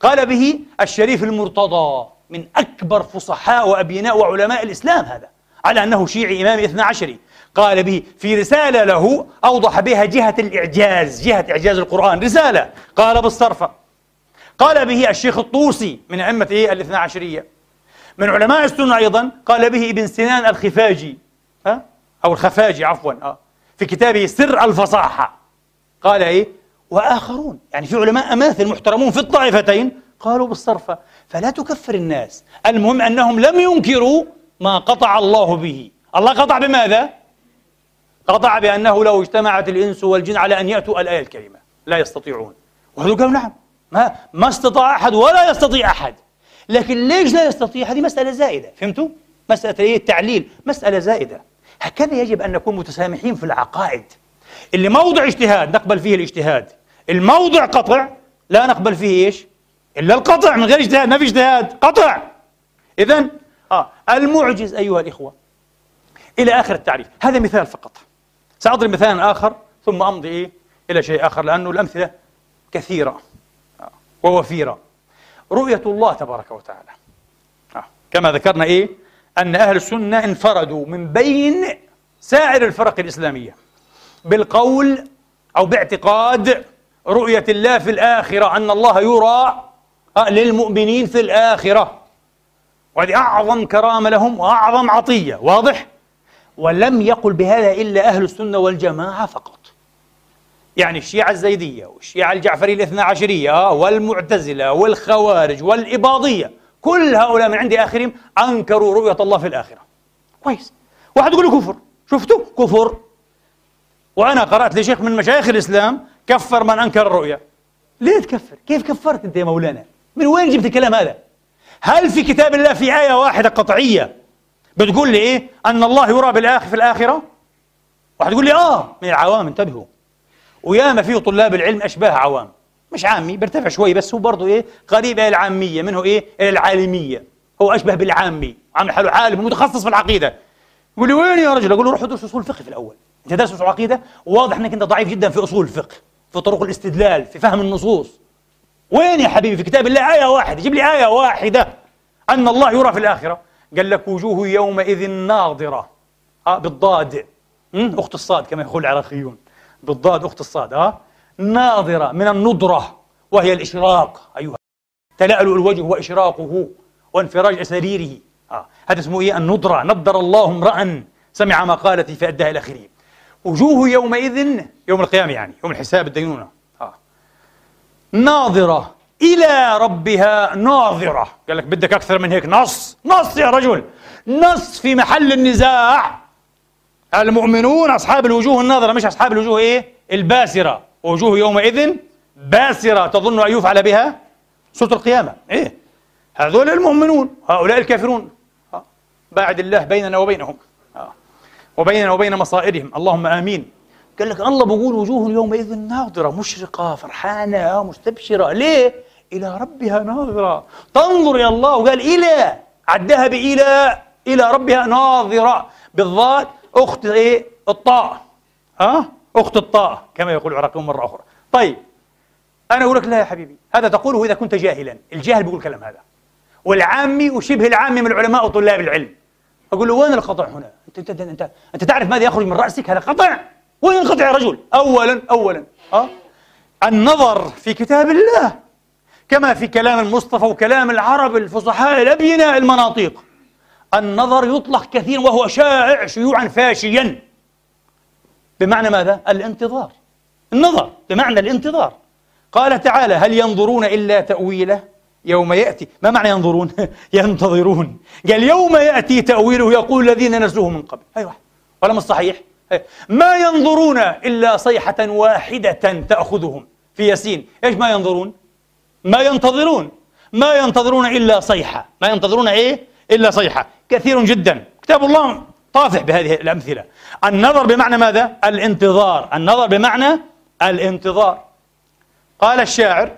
قال به الشريف المرتضى من أكبر فصحاء وأبيناء وعلماء الإسلام هذا على أنه شيعي إمام اثنى عشري قال به في رسالة له أوضح بها جهة الإعجاز جهة إعجاز القرآن رسالة قال بالصرفة قال به الشيخ الطوسي من أئمة إيه الاثنى عشرية من علماء السنة أيضا قال به ابن سنان الخفاجي ها؟ أو الخفاجي عفوا أه؟ في كتابه سر الفصاحة. قال إيه؟ وآخرون يعني في علماء أماثل محترمون في الطائفتين قالوا بالصرفة فلا تكفر الناس. المهم أنهم لم ينكروا ما قطع الله به. الله قطع بماذا؟ قطع بأنه لو اجتمعت الإنس والجن على أن يأتوا الآية الكريمة. لا يستطيعون. وهذول قالوا نعم. ما ما استطاع أحد ولا يستطيع أحد. لكن ليش لا يستطيع؟ هذه مسألة زائدة فهمتوا؟ مسألة إيه؟ التعليل مسألة زائدة. هكذا يجب أن نكون متسامحين في العقائد. اللي موضع اجتهاد نقبل فيه الاجتهاد. الموضع قطع لا نقبل فيه إيش؟ إلا القطع من غير اجتهاد ما في اجتهاد قطع. إذا آه المعجز أيها الإخوة إلى آخر التعريف. هذا مثال فقط. سأضرب مثالا آخر ثم أمضي إيه؟ إلى شيء آخر لأنه الأمثلة كثيرة آه، ووفيرة. رؤية الله تبارك وتعالى آه. كما ذكرنا إيه أن أهل السنة انفردوا من بين سائر الفرق الإسلامية بالقول أو باعتقاد رؤية الله في الآخرة أن الله يرى آه، للمؤمنين في الآخرة وهذه أعظم كرامة لهم وأعظم عطية واضح؟ ولم يقل بهذا إلا أهل السنة والجماعة فقط يعني الشيعة الزيدية والشيعة الجعفرية الاثنى عشرية والمعتزلة والخوارج والإباضية كل هؤلاء من عند آخرهم أنكروا رؤية الله في الآخرة. كويس. واحد يقول كفر. شفتوا؟ كفر. وأنا قرأت لشيخ من مشايخ الإسلام كفر من أنكر الرؤية. ليه تكفر؟ كيف كفرت أنت يا مولانا؟ من وين جبت الكلام هذا؟ هل في كتاب الله في آية واحدة قطعية بتقول لي إيه؟ أن الله يرى بالآخر في الآخرة؟ واحد يقول لي آه. من العوام انتبهوا. وياما فيه طلاب العلم أشباه عوام. مش عامي بيرتفع شوي بس هو برضه إيه قريب إلى العامية منه إيه إلى العالمية. هو أشبه بالعامي. عامل حاله عالم متخصص في العقيدة. يقول لي وين يا رجل؟ أقول له روح ادرس أصول الفقه في الأول. أنت دارس أصول العقيدة واضح أنك أنت ضعيف جدا في أصول الفقه في طرق الاستدلال في فهم النصوص. وين يا حبيبي؟ في كتاب الله. آية واحدة. جيب لي آية واحدة. أن الله يرى في الآخرة. قال لك وجوه يومئذ ناظرة. آه بالضاد. أخت الصاد كما يقول العراقيون. بالضاد أخت الصاد آه ناظرة من النضرة وهي الإشراق أيها تلألؤ الوجه وإشراقه وانفراج أساريره آه. هذا اسمه إيه؟ النضرة نضر الله امرأ. سمع مقالتي فأداها إلى آخره. وجوه يومئذ يوم القيامة يعني يوم الحساب الدينونة. آه. ناظرة إلى ربها ناظرة. قال لك بدك أكثر من هيك. نص نص يا رجل. نص في محل النزاع. المؤمنون أصحاب الوجوه الناظرة مش أصحاب الوجوه إيه؟ الباسرة. وجوه يومئذ باسرة. تظن أن يفعل بها سورة القيامة. إيه؟ هذول المؤمنون هؤلاء الكافرون. آه. باعد الله بيننا وبينهم. آه. وبيننا وبين مصائرهم. اللهم آمين. قال لك الله بقول وجوه يومئذ ناظرة مشرقة فرحانة مستبشرة. ليه؟ إلى ربها ناظرة. تنظر إلى الله. وقال إلى عدها بإلى إلى ربها ناظرة. بالضاد أخت إيه؟ الطاء ها؟ أخت الطاء كما يقول العراقيون مرة أخرى طيب أنا أقول لك لا يا حبيبي هذا تقوله إذا كنت جاهلا الجاهل بيقول الكلام هذا والعامي وشبه العامي من العلماء وطلاب العلم أقول له وين القطع هنا؟ أنت أنت أنت, أنت تعرف ماذا يخرج من رأسك هذا قطع وين القطع يا رجل؟ أولا أولا أه؟ النظر في كتاب الله كما في كلام المصطفى وكلام العرب الفصحاء الأبيناء المناطيق النظر يطلق كثيرا وهو شائع شيوعا فاشيا. بمعنى ماذا؟ الانتظار. النظر بمعنى الانتظار. قال تعالى هل ينظرون إلا تأويله؟ يوم يأتي. ما معنى ينظرون؟ ينتظرون. قال يوم يأتي تأويله يقول الذين نزلوه من قبل. أيوة. ولا مش صحيح؟ ما ينظرون إلا صيحة واحدة تأخذهم في ياسين. إيش ما ينظرون؟ ما ينتظرون. ما ينتظرون إلا صيحة. ما ينتظرون إيه؟ إلا صيحة. كثير جدا. كتاب الله طافح بهذه الأمثلة. النظر بمعنى ماذا؟ الانتظار. النظر بمعنى الانتظار. قال الشاعر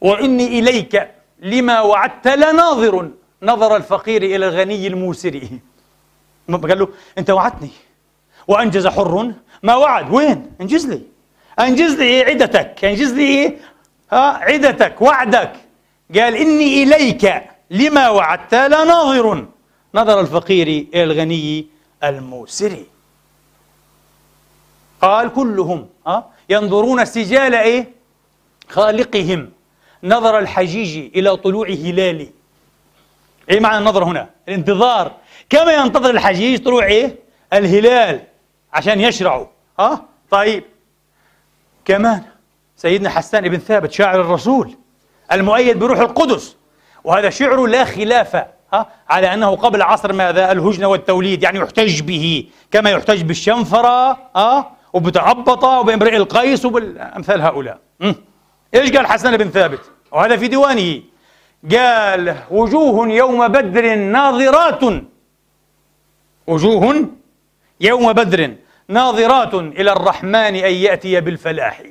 وإني إليك لما وعدت لناظر نظر الفقير إلى الغني الموسر. قال له أنت وعدتني. وأنجز حر ما وعد. وين؟ أنجز لي. أنجز لي عدتك. أنجز لي إيه ها عدتك وعدك. قال إني إليك لما وعدت لناظر. نظر الفقير إلى الغني الموسر. قال كلهم ها ينظرون سجال إيه؟ خالقهم. نظر الحجيج إلى طلوع هلال إيه معنى النظر هنا؟ الانتظار. كما ينتظر الحجيج طلوع إيه؟ الهلال عشان يشرعوا. ها؟ طيب. كمان سيدنا حسان بن ثابت شاعر الرسول المؤيد بروح القدس وهذا شعر لا خلاف على أنه قبل عصر ماذا؟ الهجن والتوليد يعني يحتج به كما يحتج بالشنفرة ها وبتعبطه وبامرئ القيس وبالأمثال هؤلاء. إيش قال حسن بن ثابت؟ وهذا في ديوانه قال وجوه يوم بدر ناظرات. وجوه يوم بدر ناظرات إلى الرحمن أن يأتي بالفلاح.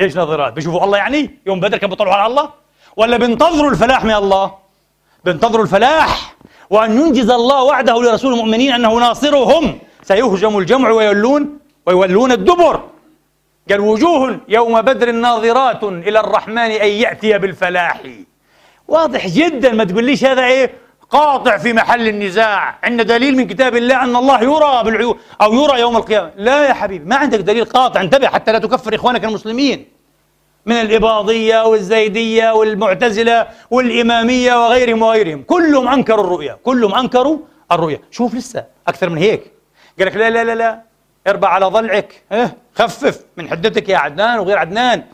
إيش ناظرات؟ بيشوفوا الله يعني؟ يوم بدر كانوا بيطلعوا على الله؟ ولا بينتظروا الفلاح من الله؟ بينتظروا الفلاح وأن ينجز الله وعده لرسول المؤمنين أنه ناصرهم. سيهجم الجمع ويولون ويولون الدبر. قال وجوه يوم بدر ناظرات إلى الرحمن أن يأتي بالفلاح. واضح جدا ما تقوليش هذا إيه؟ قاطع في محل النزاع. عندنا دليل من كتاب الله أن الله يرى بالعيون أو يرى يوم القيامة. لا يا حبيبي ما عندك دليل قاطع. انتبه حتى لا تكفر إخوانك المسلمين. من الإباضية والزيدية والمعتزلة والإمامية وغيرهم وغيرهم. كلهم أنكروا الرؤيا. كلهم أنكروا الرؤيا. شوف لسه أكثر من هيك. قال لك لا لا لا لا. أربع على ضلعك. آه خفف من حدتك يا عدنان وغير عدنان.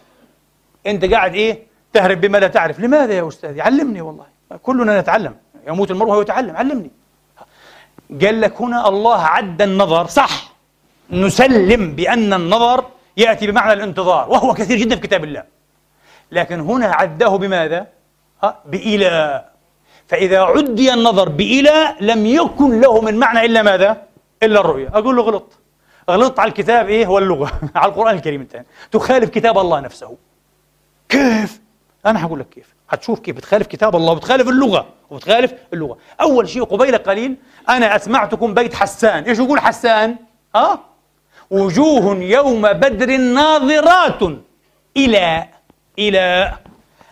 أنت قاعد إيه؟ تهرب بما لا تعرف. لماذا يا أستاذ علمني والله. كلنا نتعلم. يموت المرء وهو يتعلم. علمني. قال لك هنا الله عد النظر. صح. نسلم بأن النظر يأتي بمعنى الانتظار وهو كثير جدا في كتاب الله. لكن هنا عده بماذا؟ بإلى فإذا عدي النظر بإلى لم يكن له من معنى إلا ماذا؟ إلا الرؤية. أقول له غلط. غلطت على الكتاب إيه؟ واللغة على القرآن الكريم انت تخالف كتاب الله نفسه. كيف؟ أنا هقول لك كيف. هتشوف كيف. بتخالف كتاب الله وبتخالف اللغة وبتخالف اللغة. أول شيء قبيل قليل أنا أسمعتكم بيت حسان. إيش يقول حسان؟ ها؟ وجوه يوم بدر ناظرات. إلى إلى.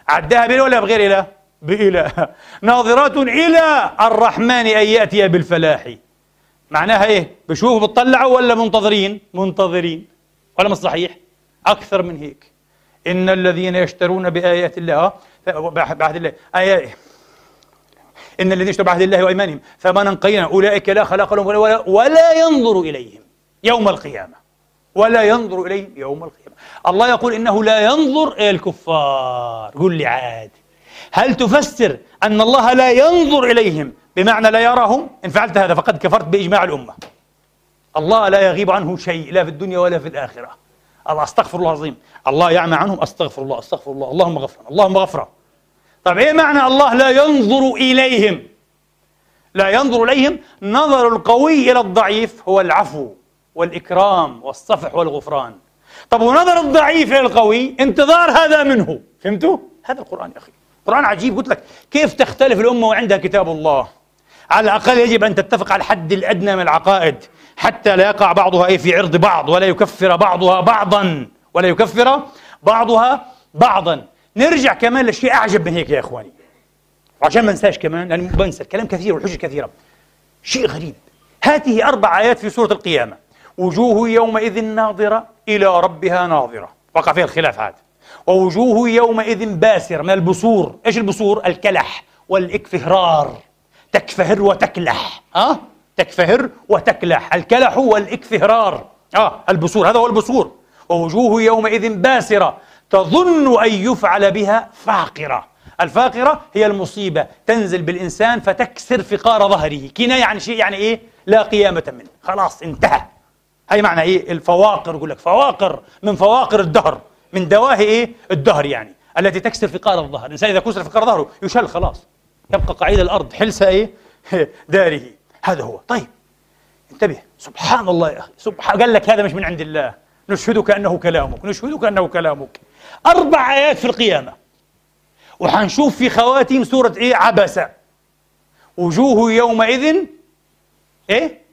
عداها بإلى ولا بغير إلى؟ بإلى ناظرات إلى الرحمن أن يأتي بالفلاح. معناها إيه؟ بشوفوا بتطلعوا ولا منتظرين؟ منتظرين. ولا مش صحيح؟ أكثر من هيك. إن الذين يشترون بآيات الله بعهد الله. آيات إن الذين يشترون بعهد الله وأيمانهم ثمنا قليلا. أولئك لا خلاق لهم ولا, ولا ينظر إليهم. يوم القيامة. ولا ينظر إليهم يوم القيامة. الله يقول إنه لا ينظر إلى الكفار. قل لي عاد هل تفسر أن الله لا ينظر إليهم بمعنى لا يراهم؟ إن فعلت هذا فقد كفرت بإجماع الأمة. الله لا يغيب عنه شيء لا في الدنيا ولا في الآخرة. الله أستغفر الله العظيم. الله يعمى عنهم أستغفر الله أستغفر الله. اللهم غفرا اللهم غفرا طيب إيه معنى الله لا ينظر إليهم؟ لا ينظر إليهم نظر القوي إلى الضعيف هو العفو. والإكرام والصفح والغفران. طب ونظر الضعيف إلى القوي؟ انتظار هذا منه. فهمتوا؟ هذا القرآن يا أخي. القران عجيب. قلت لك كيف تختلف الأمة وعندها كتاب الله؟ على الأقل يجب أن تتفق على الحد الأدنى من العقائد حتى لا يقع بعضها أي في عرض بعض ولا يكفر بعضها بعضا. ولا يكفر بعضها بعضا. نرجع كمان لشيء أعجب من هيك يا إخواني. وعشان ما انساش كمان لأني بنسى الكلام كثير والحجة كثيرة. شيء غريب. هذه أربع آيات في سورة القيامة. وجوه يومئذ ناظرة إلى ربها ناظرة. وقع فيها الخلاف هذا. ووجوه يومئذ باسرة من البصور إيش البصور؟ الكلح والإكفهرار. تكفهر وتكلح؟ أه؟ تكفهر وتكلح. الكلح والإكفهرار. آه البصور هذا هو البصور ووجوه يومئذ باسرة تظن أن يفعل بها فاقرة. الفاقرة هي المصيبة. تنزل بالإنسان فتكسر فقار ظهره. كناية عن شيء يعني إيه؟ لا قيامة منه. خلاص انتهى. أي معنى إيه؟ الفواقر يقول لك فواقر من فواقر الدهر. من دواهي إيه؟ الدهر يعني التي تكسر فقار الظهر. الإنسان إذا كسر فقار ظهره يشل خلاص يبقى قعيد الأرض حلسة إيه؟ داره. هذا هو. طيب انتبه. سبحان الله يا أخي. سبحان قال لك هذا مش من عند الله. نشهدك أنه كلامك نشهدك أنه كلامك. أربع آيات في القيامة. وحنشوف في خواتيم سورة إيه؟ عبسة وجوه يومئذ إيه؟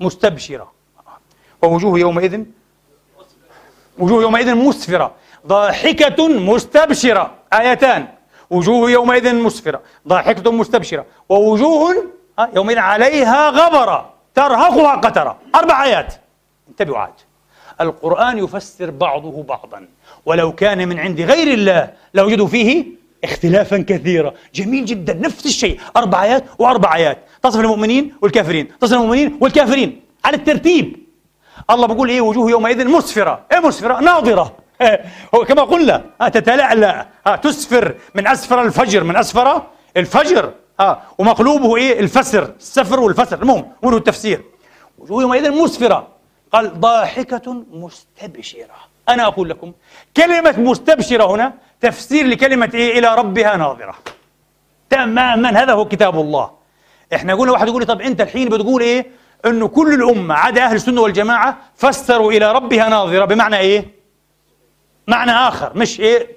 مستبشرة. ووجوه يومئذ وجوه يومئذ مسفرة. ضاحكة مستبشرة. آيتان. وجوه يومئذ مسفرة. ضاحكة مستبشرة. ووجوه يومئذ عليها غبرة. ترهقها قترة. أربع آيات. انتبهوا عاد. القرآن يفسر بعضه بعضا. ولو كان من عند غير الله لوجدوا فيه اختلافا كثيرا. جميل جدا. نفس الشيء. أربع آيات وأربع آيات. تصف المؤمنين والكافرين. تصف المؤمنين والكافرين. على الترتيب. الله بيقول إيه؟ وجوه يومئذ مسفرة. إيه مسفرة؟ ناظرة. هو كما قلنا. تتلألأ. تسفر. من أسفر الفجر. من أسفر الفجر. آه ومقلوبه إيه؟ الفسر. السفر والفسر. المهم قولوا التفسير. وجوه يومئذ مسفرة. قال ضاحكة مستبشرة. أنا أقول لكم كلمة مستبشرة هنا تفسير لكلمة إيه؟ إلى ربها ناظرة. تماما هذا هو كتاب الله. إحنا قلنا واحد يقول لي طب أنت الحين بتقول إيه؟ انه كل الأمة عدا أهل السنة والجماعة فسروا إلى ربها ناظرة بمعنى إيه؟ معنى آخر مش إيه؟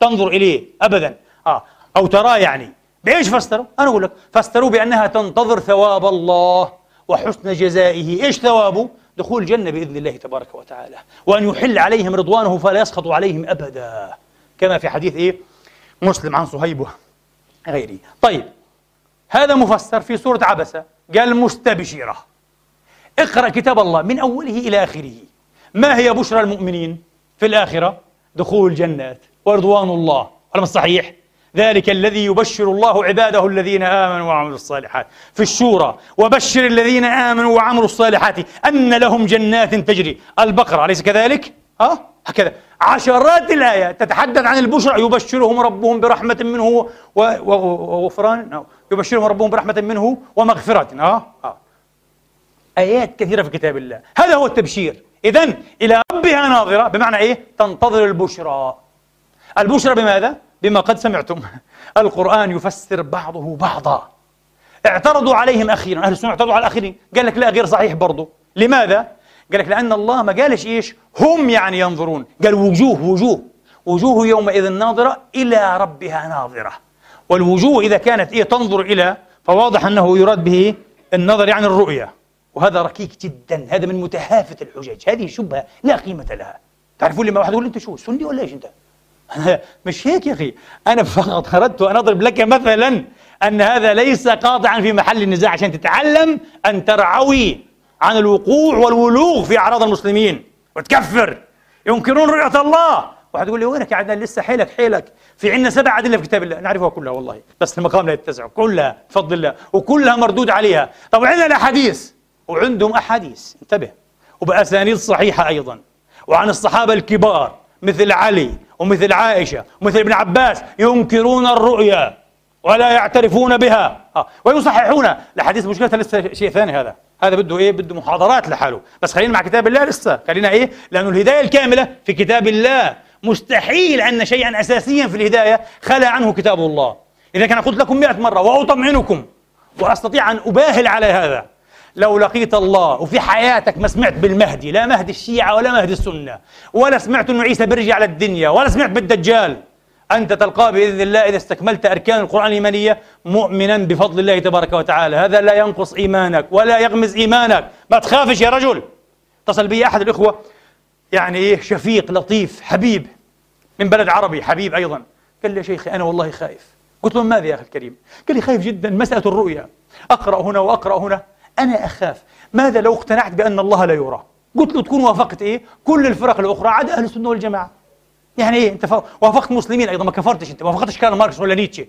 تنظر إليه ابدا. آه أو تراه يعني. بإيش فسروا؟ أنا أقول لك فسروا بأنها تنتظر ثواب الله وحسن جزائه. إيش ثوابه؟ دخول الجنة بإذن الله تبارك وتعالى. وأن يحل عليهم رضوانه فلا يسخط عليهم أبدا. كما في حديث إيه؟ مسلم عن صهيب غيره طيب هذا مفسر في سورة عبسة قال مستبشرة اقرأ كتاب الله من أوله إلى آخره ما هي بشرى المؤمنين في الآخرة؟ دخول الجنات ورضوان الله على صحيح؟ ذلك الذي يبشر الله عباده الذين آمنوا وعملوا الصالحات في الشورى وبشر الذين آمنوا وعملوا الصالحات أن لهم جنات تجري البقرة أليس كذلك؟ ها؟ هكذا عشرات الآيات تتحدث عن البشرى. يبشرهم ربهم برحمة منه وغفران. يبشرهم ربهم برحمة منه ومغفرة. ها؟ ها؟ آيات كثيرة في كتاب الله. هذا هو التبشير. إذا إلى ربها ناظرة. بمعنى إيه؟ تنتظر البشرى. البشرى بماذا؟ بما قد سمعتم. القرآن يفسر بعضه بعضا. اعترضوا عليهم أخيرا. أهل السنة اعترضوا على الآخرين. قال لك لا غير صحيح برضه لماذا؟ قال لك لأن الله ما قالش إيش؟ هم يعني ينظرون. قال وجوه وجوه. وجوه يومئذ ناظرة إلى ربها ناظرة. والوجوه إذا كانت إيه تنظر إلى فواضح أنه يراد به النظر يعني الرؤية. وهذا ركيك جدا. هذا من متهافت الحجج هذه شبهة لا قيمة لها. تعرفون لما واحد يقول أنت شو سني ولا إيش أنت؟ مش هيك يا أخي. أنا فقط أردت أن أضرب لك مثلا أن هذا ليس قاطعا في محل النزاع عشان تتعلم أن ترعوي. عن الوقوع والولوغ في أعراض المسلمين. وتكفر. ينكرون رؤية الله. واحد يقول لي وينك يا عدنان؟ لسه حيلك حيلك. في عندنا سبع أدلة في كتاب الله. نعرفها كلها والله. بس المقام لا يتسع. كلها بفضل الله وكلها مردود عليها. طب عندنا الأحاديث. وعندهم أحاديث. انتبه. وبأسانيد صحيحة أيضا. وعن الصحابة الكبار. مثل علي ومثل عائشة ومثل ابن عباس. ينكرون الرؤيا. ولا يعترفون بها. آه. ويصححون. الأحاديث مشكلتها لسه شيء ثاني هذا. هذا بده إيه؟ بده محاضرات لحاله. بس خلينا مع كتاب الله لسه. خلينا إيه؟ لأنه الهداية الكاملة في كتاب الله. مستحيل أن شيئا اساسيا في الهداية خلا عنه كتاب الله. إذا كان قلت لكم مئة مرة وأطمئنكم وأستطيع أن أباهل على هذا. لو لقيت الله وفي حياتك ما سمعت بالمهدي لا مهدي الشيعة ولا مهدي السنة ولا سمعت أنه عيسى بيرجع على الدنيا ولا سمعت بالدجال أنت تلقاه بإذن الله إذا استكملت أركان القرآن الإيمانية مؤمنا بفضل الله تبارك وتعالى. هذا لا ينقص إيمانك ولا يغمز إيمانك. ما تخافش يا رجل. اتصل بي أحد الإخوة. يعني إيه؟ شفيق لطيف حبيب. من بلد عربي حبيب أيضا. قال لي يا شيخي أنا والله خايف. قلت له ماذا يا أخي الكريم؟ قال لي خايف جدا مسألة الرؤيا. أقرأ هنا وأقرأ هنا. أنا أخاف. ماذا لو اقتنعت بأن الله لا يرى؟ قلت له تكون وافقت إيه؟ كل الفرق الأخرى عدا أهل السنة والجماعة. يعني إيه انت وافقت مسلمين أيضا ما كفرتش أنت ما وافقتش كارل ماركس ولا نيتشه.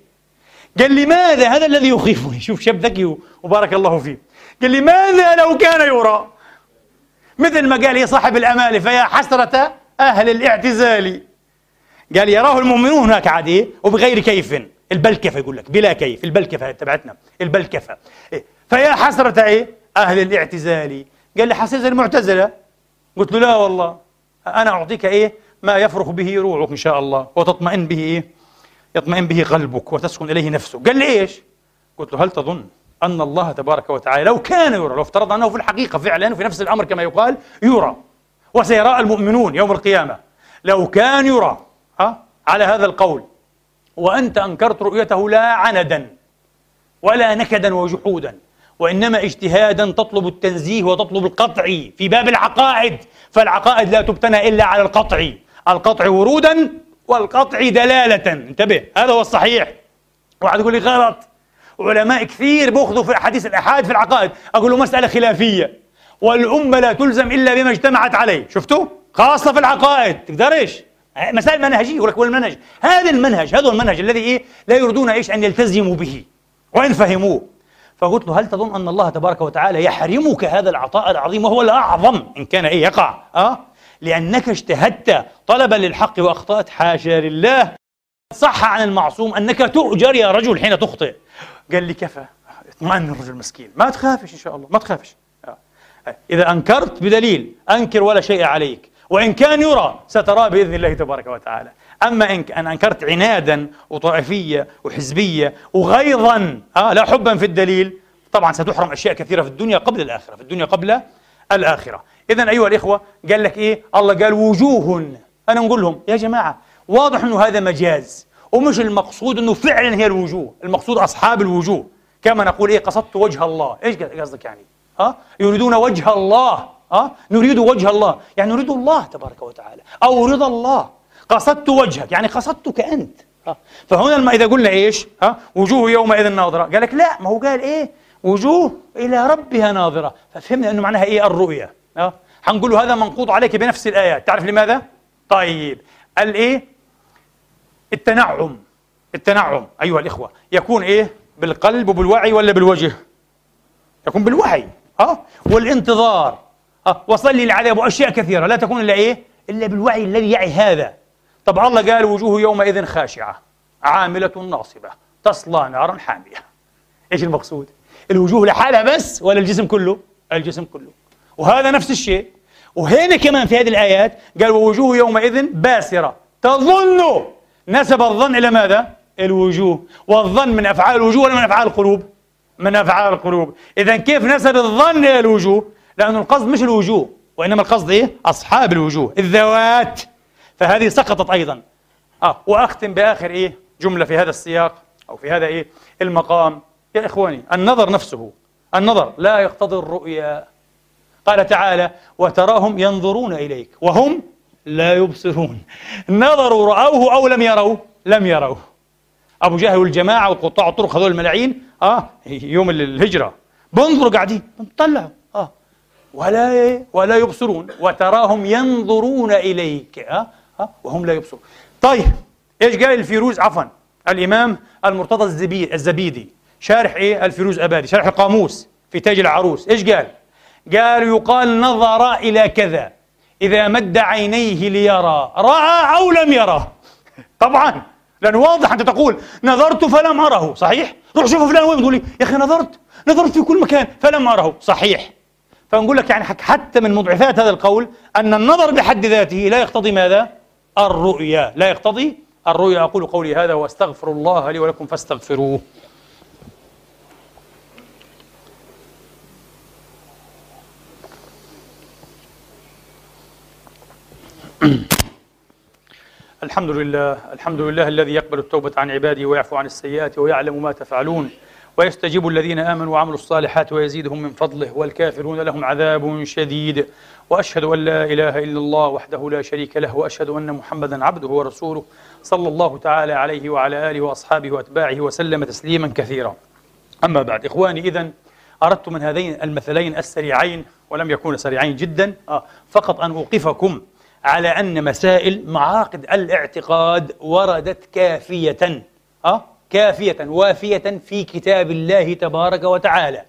قال لي ماذا؟ هذا الذي يخيفني. شوف شاب ذكي وبارك الله فيه. قال لي ماذا لو كان يرى؟ مثل ما قال يا صاحب الامال فيا حسرة أهل الاعتزال. قال يراه المؤمنون هناك عاد إيه وبغير كيف. البلكفة يقول لك؟ بلا كيف. البلكفة تبعتنا؟ البلكفة إيه؟ فيا حسرة إيه؟ أهل الاعتزال. قال لي حسيت المعتزلة. قلت له لا والله أنا أعطيك إيه؟ ما يفرخ به روعك إن شاء الله وتطمئن به إيه؟ يطمئن به قلبك وتسكن إليه نفسك قال لي إيش؟ قلت له هل تظن أن الله تبارك وتعالى لو كان يرى لو افترض أنه في الحقيقة فعلا في نفس الأمر كما يقال يرى وسيرى المؤمنون يوم القيامة لو كان يرى ها على هذا القول وأنت أنكرت رؤيته لا عندا ولا نكدا وجحودا وإنما اجتهادا تطلب التنزيه وتطلب القطع في باب العقائد فالعقائد لا تبتنى إلا على القطع القطع ورودا والقطع دلالة. انتبه هذا هو الصحيح. واحد يقول لي غلط. علماء كثير بيأخذوا في أحاديث الاحاد في العقائد أقول له مسألة خلافية. والأمة لا تلزم إلا بما اجتمعت عليه. شفتوا؟ خاصة في العقائد. تقدرش؟ مسائل منهجية. يقول لك والمنهج هذا المنهج هذا المنهج الذي إيه؟ لا يريدون إيش؟ أن يلتزموا به. وإن فهموه. فقلت له هل تظن أن الله تبارك وتعالى يحرمك هذا العطاء العظيم وهو الأعظم؟ إن كان إيه؟ يقع. آه؟ لأنك اجتهدت طلبا للحق وأخطأت. حاشا لله صح عن المعصوم أنك تؤجر يا رجل حين تخطئ. قال لي كفى. اطمئن الرجل مسكين ما تخافش إن شاء الله. ما تخافش. آه. إذا أنكرت بدليل أنكر ولا شيء عليك. وإن كان يرى ستراه بإذن الله تبارك وتعالى. أما إن أن أنكرت عنادا وطائفية وحزبية وغيظا آه لا حبا في الدليل طبعا ستحرم أشياء كثيرة في الدنيا قبل الآخرة في الدنيا قبل الآخرة. إذا أيها الإخوة قال لك إيه؟ الله قال وجوه. أنا نقول لهم يا جماعة واضح أنه هذا مجاز ومش المقصود أنه فعلا هي الوجوه المقصود أصحاب الوجوه. كما نقول إيه؟ قصدت وجه الله. إيش قصدك يعني؟ ها؟ يريدون وجه الله ها؟ نريد وجه الله. يعني نريد الله تبارك وتعالى أو رضا الله. قصدت وجهك يعني قصدتك أنت ها؟ فهنا لما إذا قلنا إيش؟ ها؟ وجوه يومئذ ناظرة. قال لك لا ما هو قال إيه؟ وجوه إلى ربها ناظرة. ففهمنا أنه معناها إيه؟ الرؤية. أه؟ له هذا منقوط عليك بنفس الآيات تعرف لماذا؟ طيب. الإيه؟ التنعم. التنعم. أيها الإخوة يكون إيه؟ بالقلب وبالوعي ولا بالوجه؟ يكون بالوعي. ها والانتظار. ها وصلي العذاب وأشياء كثيرة. لا تكون إلا إيه؟ إلا بالوعي الذي يعي هذا. طب الله قال وجوه يومئذ خاشعة. عاملة ناصبة. تصلى نارا حامية. إيش المقصود؟ الوجوه لحالها بس ولا الجسم كله؟ الجسم كله. وهذا نفس الشيء وهنا كمان في هذه الآيات قال ووجوه يومئذ باسرة تظن نسب الظن إلى ماذا؟ الوجوه والظن من أفعال الوجوه ولا من أفعال القلوب؟ من أفعال القلوب إذا كيف نسب الظن إلى الوجوه؟ لأن القصد مش الوجوه وإنما القصد إيه؟ أصحاب الوجوه الذوات فهذه سقطت أيضا آه وأختم بآخر إيه؟ جملة في هذا السياق أو في هذا إيه؟ المقام يا إخواني النظر نفسه النظر لا يقتضي الرؤيا قال تعالى وتراهم ينظرون إليك وهم لا يبصرون. نظروا رأوه أو لم يروا؟ لم يروا. أبو جهل والجماعة وقطاع الطرق هذول الملاعين آه يوم الهجرة. بنظروا قاعدين بنطلعوا آه. ولا ولا يبصرون. وتراهم ينظرون إليك آه آه وهم لا يبصرون. طيب إيش قال الفيروز؟ عفوا الإمام المرتضى الزبيدي. شارح إيه؟ الفيروز أبادي. شارح القاموس في تاج العروس. إيش قال؟ قال يقال نظر إلى كذا. إذا مد عينيه ليرى رأى أو لم يرى. طبعا لأنه واضح أنت تقول نظرت فلم أره. صحيح؟ روح شوف فلان وين تقول لي يا أخي نظرت نظرت في كل مكان فلم أره. صحيح. فنقول لك يعني حتى من مضعفات هذا القول أن النظر بحد ذاته لا يقتضي ماذا؟ الرؤيا. لا يقتضي الرؤيا. أقول قولي هذا وأستغفر الله لي ولكم فاستغفروه. الحمد لله الحمد لله الذي يقبل التوبة عن عباده ويعفو عن السيئات ويعلم ما تفعلون ويستجيب الذين آمنوا وعملوا الصالحات ويزيدهم من فضله والكافرون لهم عذاب شديد وأشهد أن لا إله إلا الله وحده لا شريك له وأشهد أن محمدا عبده ورسوله صلى الله تعالى عليه وعلى آله وأصحابه وأتباعه وسلم تسليما كثيرا أما بعد إخواني إذا أردت من هذين المثلين السريعين ولم يكونا سريعين جدا فقط أن أوقفكم على أن مسائل معاقد الاعتقاد وردت كافية أه؟ كافية وافية في كتاب الله تبارك وتعالى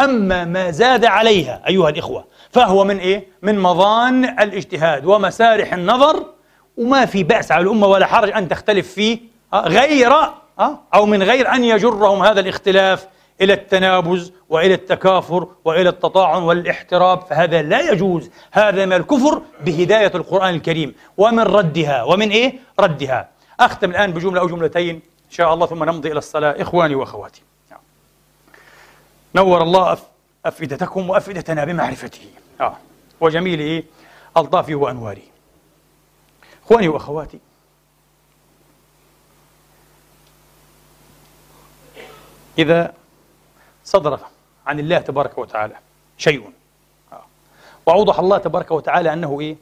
أما ما زاد عليها أيها الإخوة فهو من إيه؟ من مظان الاجتهاد ومسارح النظر وما في بأس على الأمة ولا حرج أن تختلف فيه أه؟ غير أه؟ أو من غير أن يجرهم هذا الاختلاف إلى التنابز وإلى التكافر وإلى التطاعن والاحتراب فهذا لا يجوز هذا من الكفر بهداية القرآن الكريم ومن ردها ومن إيه؟ ردها أختم الآن بجملة أو جملتين إن شاء الله ثم نمضي إلى الصلاة إخواني وأخواتي نور الله أفئدتكم وأفئدتنا بمعرفته آه. وجميل إيه؟ ألطافه وأنواره إخواني وأخواتي إذا صدر عن الله تبارك وتعالى شيء. وأوضح الله تبارك وتعالى أنه إيه؟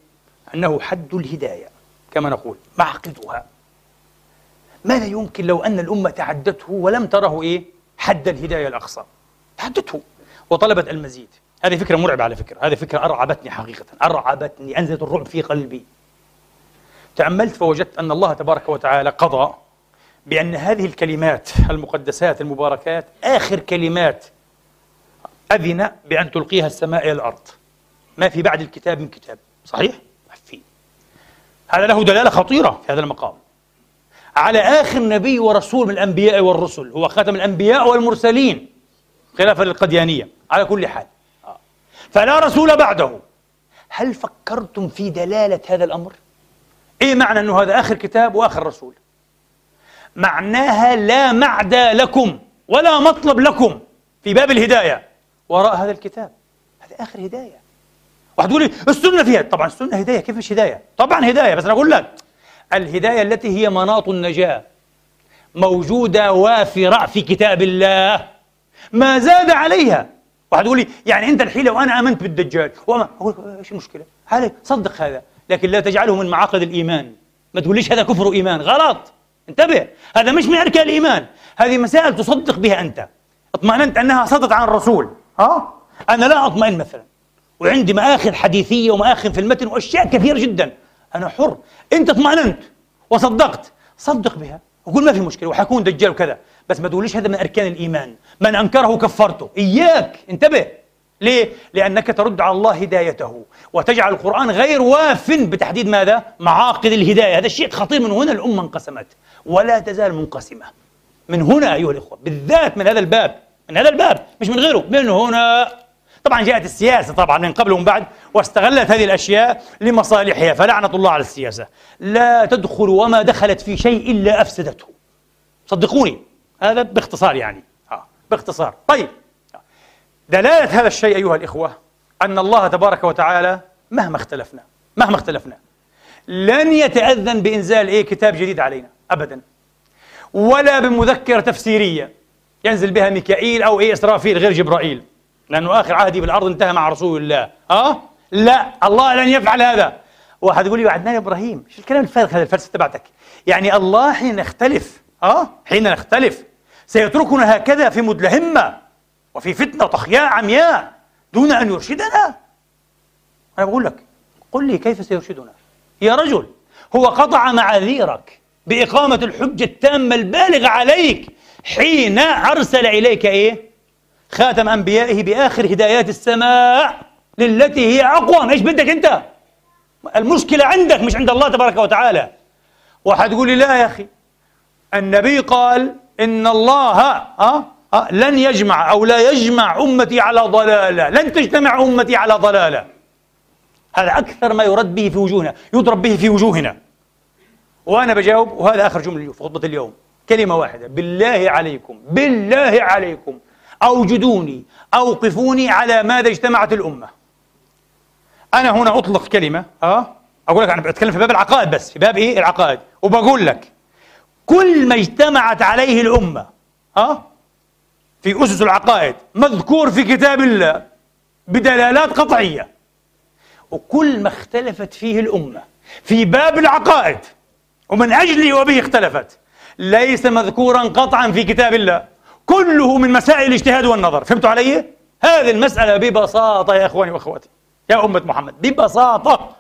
أنه حد الهداية كما نقول معقدها ما لا يمكن لو أن الأمة تعدته ولم تره إيه؟ حد الهداية الأقصى؟ تعدته. وطلبت المزيد. هذه فكرة مرعبة على فكرة. هذه فكرة أرعبتني حقيقة. أرعبتني. أنزلت الرعب في قلبي. تأملت فوجدت أن الله تبارك وتعالى قضى بأن هذه الكلمات المقدسات المباركات آخر كلمات أذن بأن تلقيها السماء إلى الأرض ما في بعد الكتاب من كتاب صحيح؟ ما في هذا له دلالة خطيرة في هذا المقام على آخر نبي ورسول من الأنبياء والرسل هو خاتم الأنبياء والمرسلين خلافا للقديانية على كل حال فلا رسول بعده هل فكرتم في دلالة هذا الأمر؟ إيه معنى أنه هذا آخر كتاب وآخر رسول؟ معناها لا معدى لكم ولا مطلب لكم في باب الهداية. وراء هذا الكتاب. هذا آخر هداية. واحد يقول لي السنة فيها. طبعا السنة هداية. كيف مش هداية؟ طبعا هداية. بس أنا أقول لك الهداية التي هي مناط النجاة موجودة وافرة في كتاب الله. ما زاد عليها. واحد يقول لي يعني أنت الحين لو أنا آمنت بالدجال وما أقول إيش المشكلة؟ صدق هذا. لكن لا تجعله من معاقد الإيمان. ما تقوليش هذا كفر إيمان غلط. انتبه هذا مش من أركان الإيمان هذه مسائل تصدق بها أنت. اطمأننت أنها صدت عن الرسول. ها؟ أنا لا أطمئن مثلا. وعندي مآخذ حديثية ومآخذ في المتن وأشياء كثيرة جدا. أنا حر. أنت اطمأننت وصدقت. صدق بها. وقول ما في مشكلة. وحكون دجال وكذا. بس ما تقوليش هذا من أركان الإيمان. من أنكره كفرته. إياك. انتبه. ليه؟ لأنك ترد على الله هدايته. وتجعل القرآن غير واف بتحديد ماذا؟ معاقد الهداية. هذا الشيء خطير. من هنا الأمة انقسمت. ولا تزال منقسمة. من هنا أيها الإخوة بالذات من هذا الباب من هذا الباب مش من غيره من هنا. طبعا جاءت السياسة طبعا من قبل ومن بعد واستغلت هذه الأشياء لمصالحها فلعنة الله على السياسة. لا تدخل وما دخلت في شيء إلا أفسدته. صدقوني هذا باختصار يعني. آه باختصار. طيب دلالة هذا الشيء أيها الإخوة أن الله تبارك وتعالى مهما اختلفنا مهما اختلفنا لن يتأذن بإنزال إيه كتاب جديد علينا. أبدا. ولا بمذكرة تفسيرية ينزل بها ميكائيل أو إيه إسرافيل غير جبرائيل. لأنه آخر عهدي بالأرض انتهى مع رسول الله. أه؟ لا الله لن يفعل هذا. واحد يقول لي وعدنان إبراهيم شو الكلام الفارغ هذا الفلسفة تبعتك؟ يعني الله حين نختلف أه؟ حين نختلف سيتركنا هكذا في مدلهمة وفي فتنة وطخياء عمياء دون أن يرشدنا. أنا بقول لك قل لي كيف سيرشدنا؟ يا رجل هو قطع معاذيرك. بإقامة الحجة التامة البالغة عليك حين أرسل إليك إيه؟ خاتم أنبيائه بآخر هدايات السماء للتي هي أقوى إيش بدك أنت؟ المشكلة عندك مش عند الله تبارك وتعالى واحد يقول لي لا يا أخي النبي قال إن الله أه؟ أه؟ لن يجمع أو لا يجمع أمتي على ضلالة لن تجتمع أمتي على ضلالة هذا أكثر ما يرد به في وجوهنا يضرب به في وجوهنا وأنا بجاوب وهذا آخر جملة في خطبة اليوم. كلمة واحدة. بالله عليكم بالله عليكم أوجدوني أوقفوني على ماذا اجتمعت الأمة. أنا هنا أطلق كلمة أه أقول لك أنا بتكلم في باب العقائد بس في باب إيه؟ العقائد. وبقول لك كل ما اجتمعت عليه الأمة أه في أسس العقائد مذكور في كتاب الله بدلالات قطعية. وكل ما اختلفت فيه الأمة في باب العقائد ومن أجله وبه اختلفت. ليس مذكورا قطعا في كتاب الله. كله من مسائل الاجتهاد والنظر. فهمتوا علي؟ هذه المسألة ببساطة يا إخواني وأخواتي. يا أمة محمد ببساطة.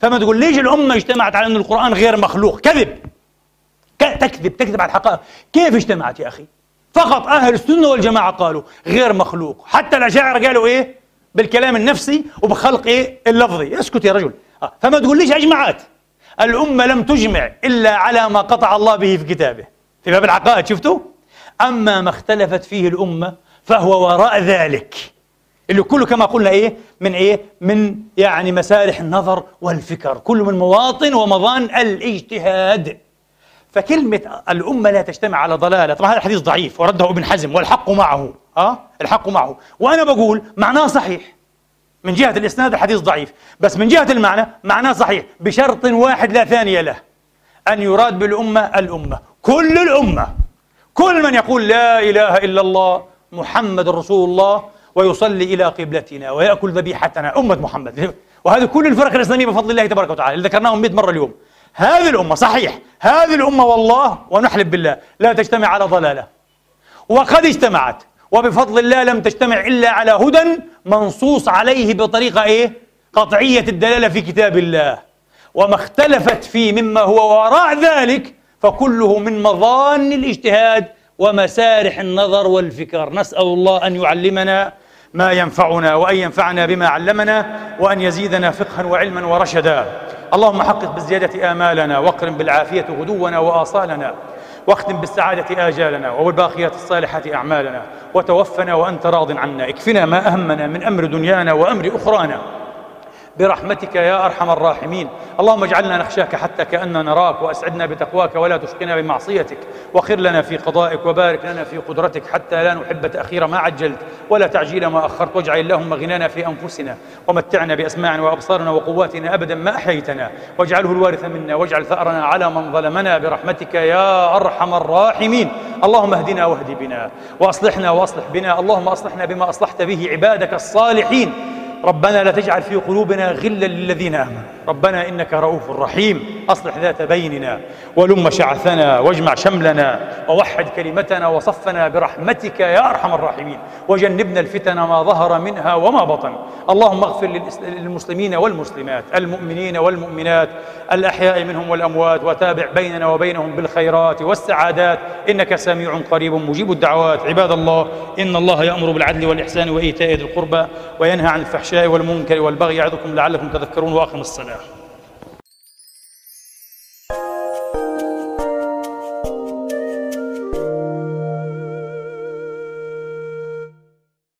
فما تقول ليش الأمة اجتمعت على أن القرآن غير مخلوق؟ كذب. تكذب تكذب على الحقائق. كيف اجتمعت يا أخي؟ فقط أهل السنة والجماعة قالوا غير مخلوق. حتى الأشاعرة قالوا إيه؟ بالكلام النفسي وبخلق إيه؟ اللفظي. اسكت يا رجل. آه. فما تقول ليش أجمعت؟ الأمة لم تجمع إلا على ما قطع الله به في كتابه. في باب العقائد شفتوا؟ أما ما اختلفت فيه الأمة فهو وراء ذلك. اللي كله كما قلنا إيه؟ من إيه؟ من يعني مسارح النظر والفكر. كله من مواطن ومظان الاجتهاد. فكلمة الأمة لا تجتمع على ضلالة. طبعا هذا الحديث ضعيف. ورده ابن حزم والحق معه. أه؟ الحق معه. وأنا بقول معناه صحيح. من جهة الإسناد الحديث ضعيف. بس من جهة المعنى معناه صحيح. بشرط واحد لا ثاني له. أن يراد بالأمة الأمة. كل الأمة. كل من يقول لا إله إلا الله محمد رسول الله ويصلي إلى قبلتنا ويأكل ذبيحتنا. أمة محمد. وهذه كل الفرق الإسلامية بفضل الله تبارك وتعالى. اللي ذكرناهم 100 مرة اليوم. هذه الأمة صحيح. هذه الأمة والله ونحلف بالله لا تجتمع على ضلالة. وقد اجتمعت. وبفضل الله لم تجتمع إلا على هدى منصوص عليه بطريقة إيه؟ قطعية الدلالة في كتاب الله. وما اختلفت فيه مما هو وراء ذلك فكله من مظان الاجتهاد ومسارح النظر والفكر. نسأل الله أن يعلمنا ما ينفعنا وأن ينفعنا بما علمنا وأن يزيدنا فقها وعلما ورشدا. اللهم حقق بالزيادة آمالنا واقرم بالعافية غدونا وآصالنا. واختم بالسعادة آجالنا وبالباقيات الصالحات أعمالنا وتوفنا وأنت راض عنا. اكفنا ما أهمنا من أمر دنيانا وأمر أخرانا. برحمتك يا أرحم الراحمين، اللهم اجعلنا نخشاك حتى كأننا نراك وأسعدنا بتقواك ولا تشقنا بمعصيتك، وخر لنا في قضائك وبارك لنا في قدرتك حتى لا نحب تأخير ما عجلت ولا تعجيل ما أخرت، واجعل اللهم غنانا في أنفسنا ومتعنا بأسماعنا وأبصارنا وقواتنا أبدا ما أحييتنا، واجعله الوارث منا واجعل ثأرنا على من ظلمنا برحمتك يا أرحم الراحمين، اللهم اهدنا واهد بنا وأصلحنا وأصلح بنا، اللهم أصلحنا بما أصلحت به عبادك الصالحين. ربنا لا تجعل في قلوبنا غلا للذين آمنوا. ربنا إنك رؤوف رحيم. أصلح ذات بيننا ولم شعثنا واجمع شملنا ووحد كلمتنا وصفنا برحمتك يا أرحم الراحمين. وجنبنا الفتن ما ظهر منها وما بطن. اللهم اغفر للمسلمين والمسلمات المؤمنين والمؤمنات الأحياء منهم والأموات وتابع بيننا وبينهم بالخيرات والسعادات. إنك سميع قريب مجيب الدعوات. عباد الله إن الله يأمر بالعدل والإحسان وإيتاء ذي القربى وينهى عن الفحشاء والمنكر والبغي يعظكم لعلكم تذكرون وأقم الصلاة.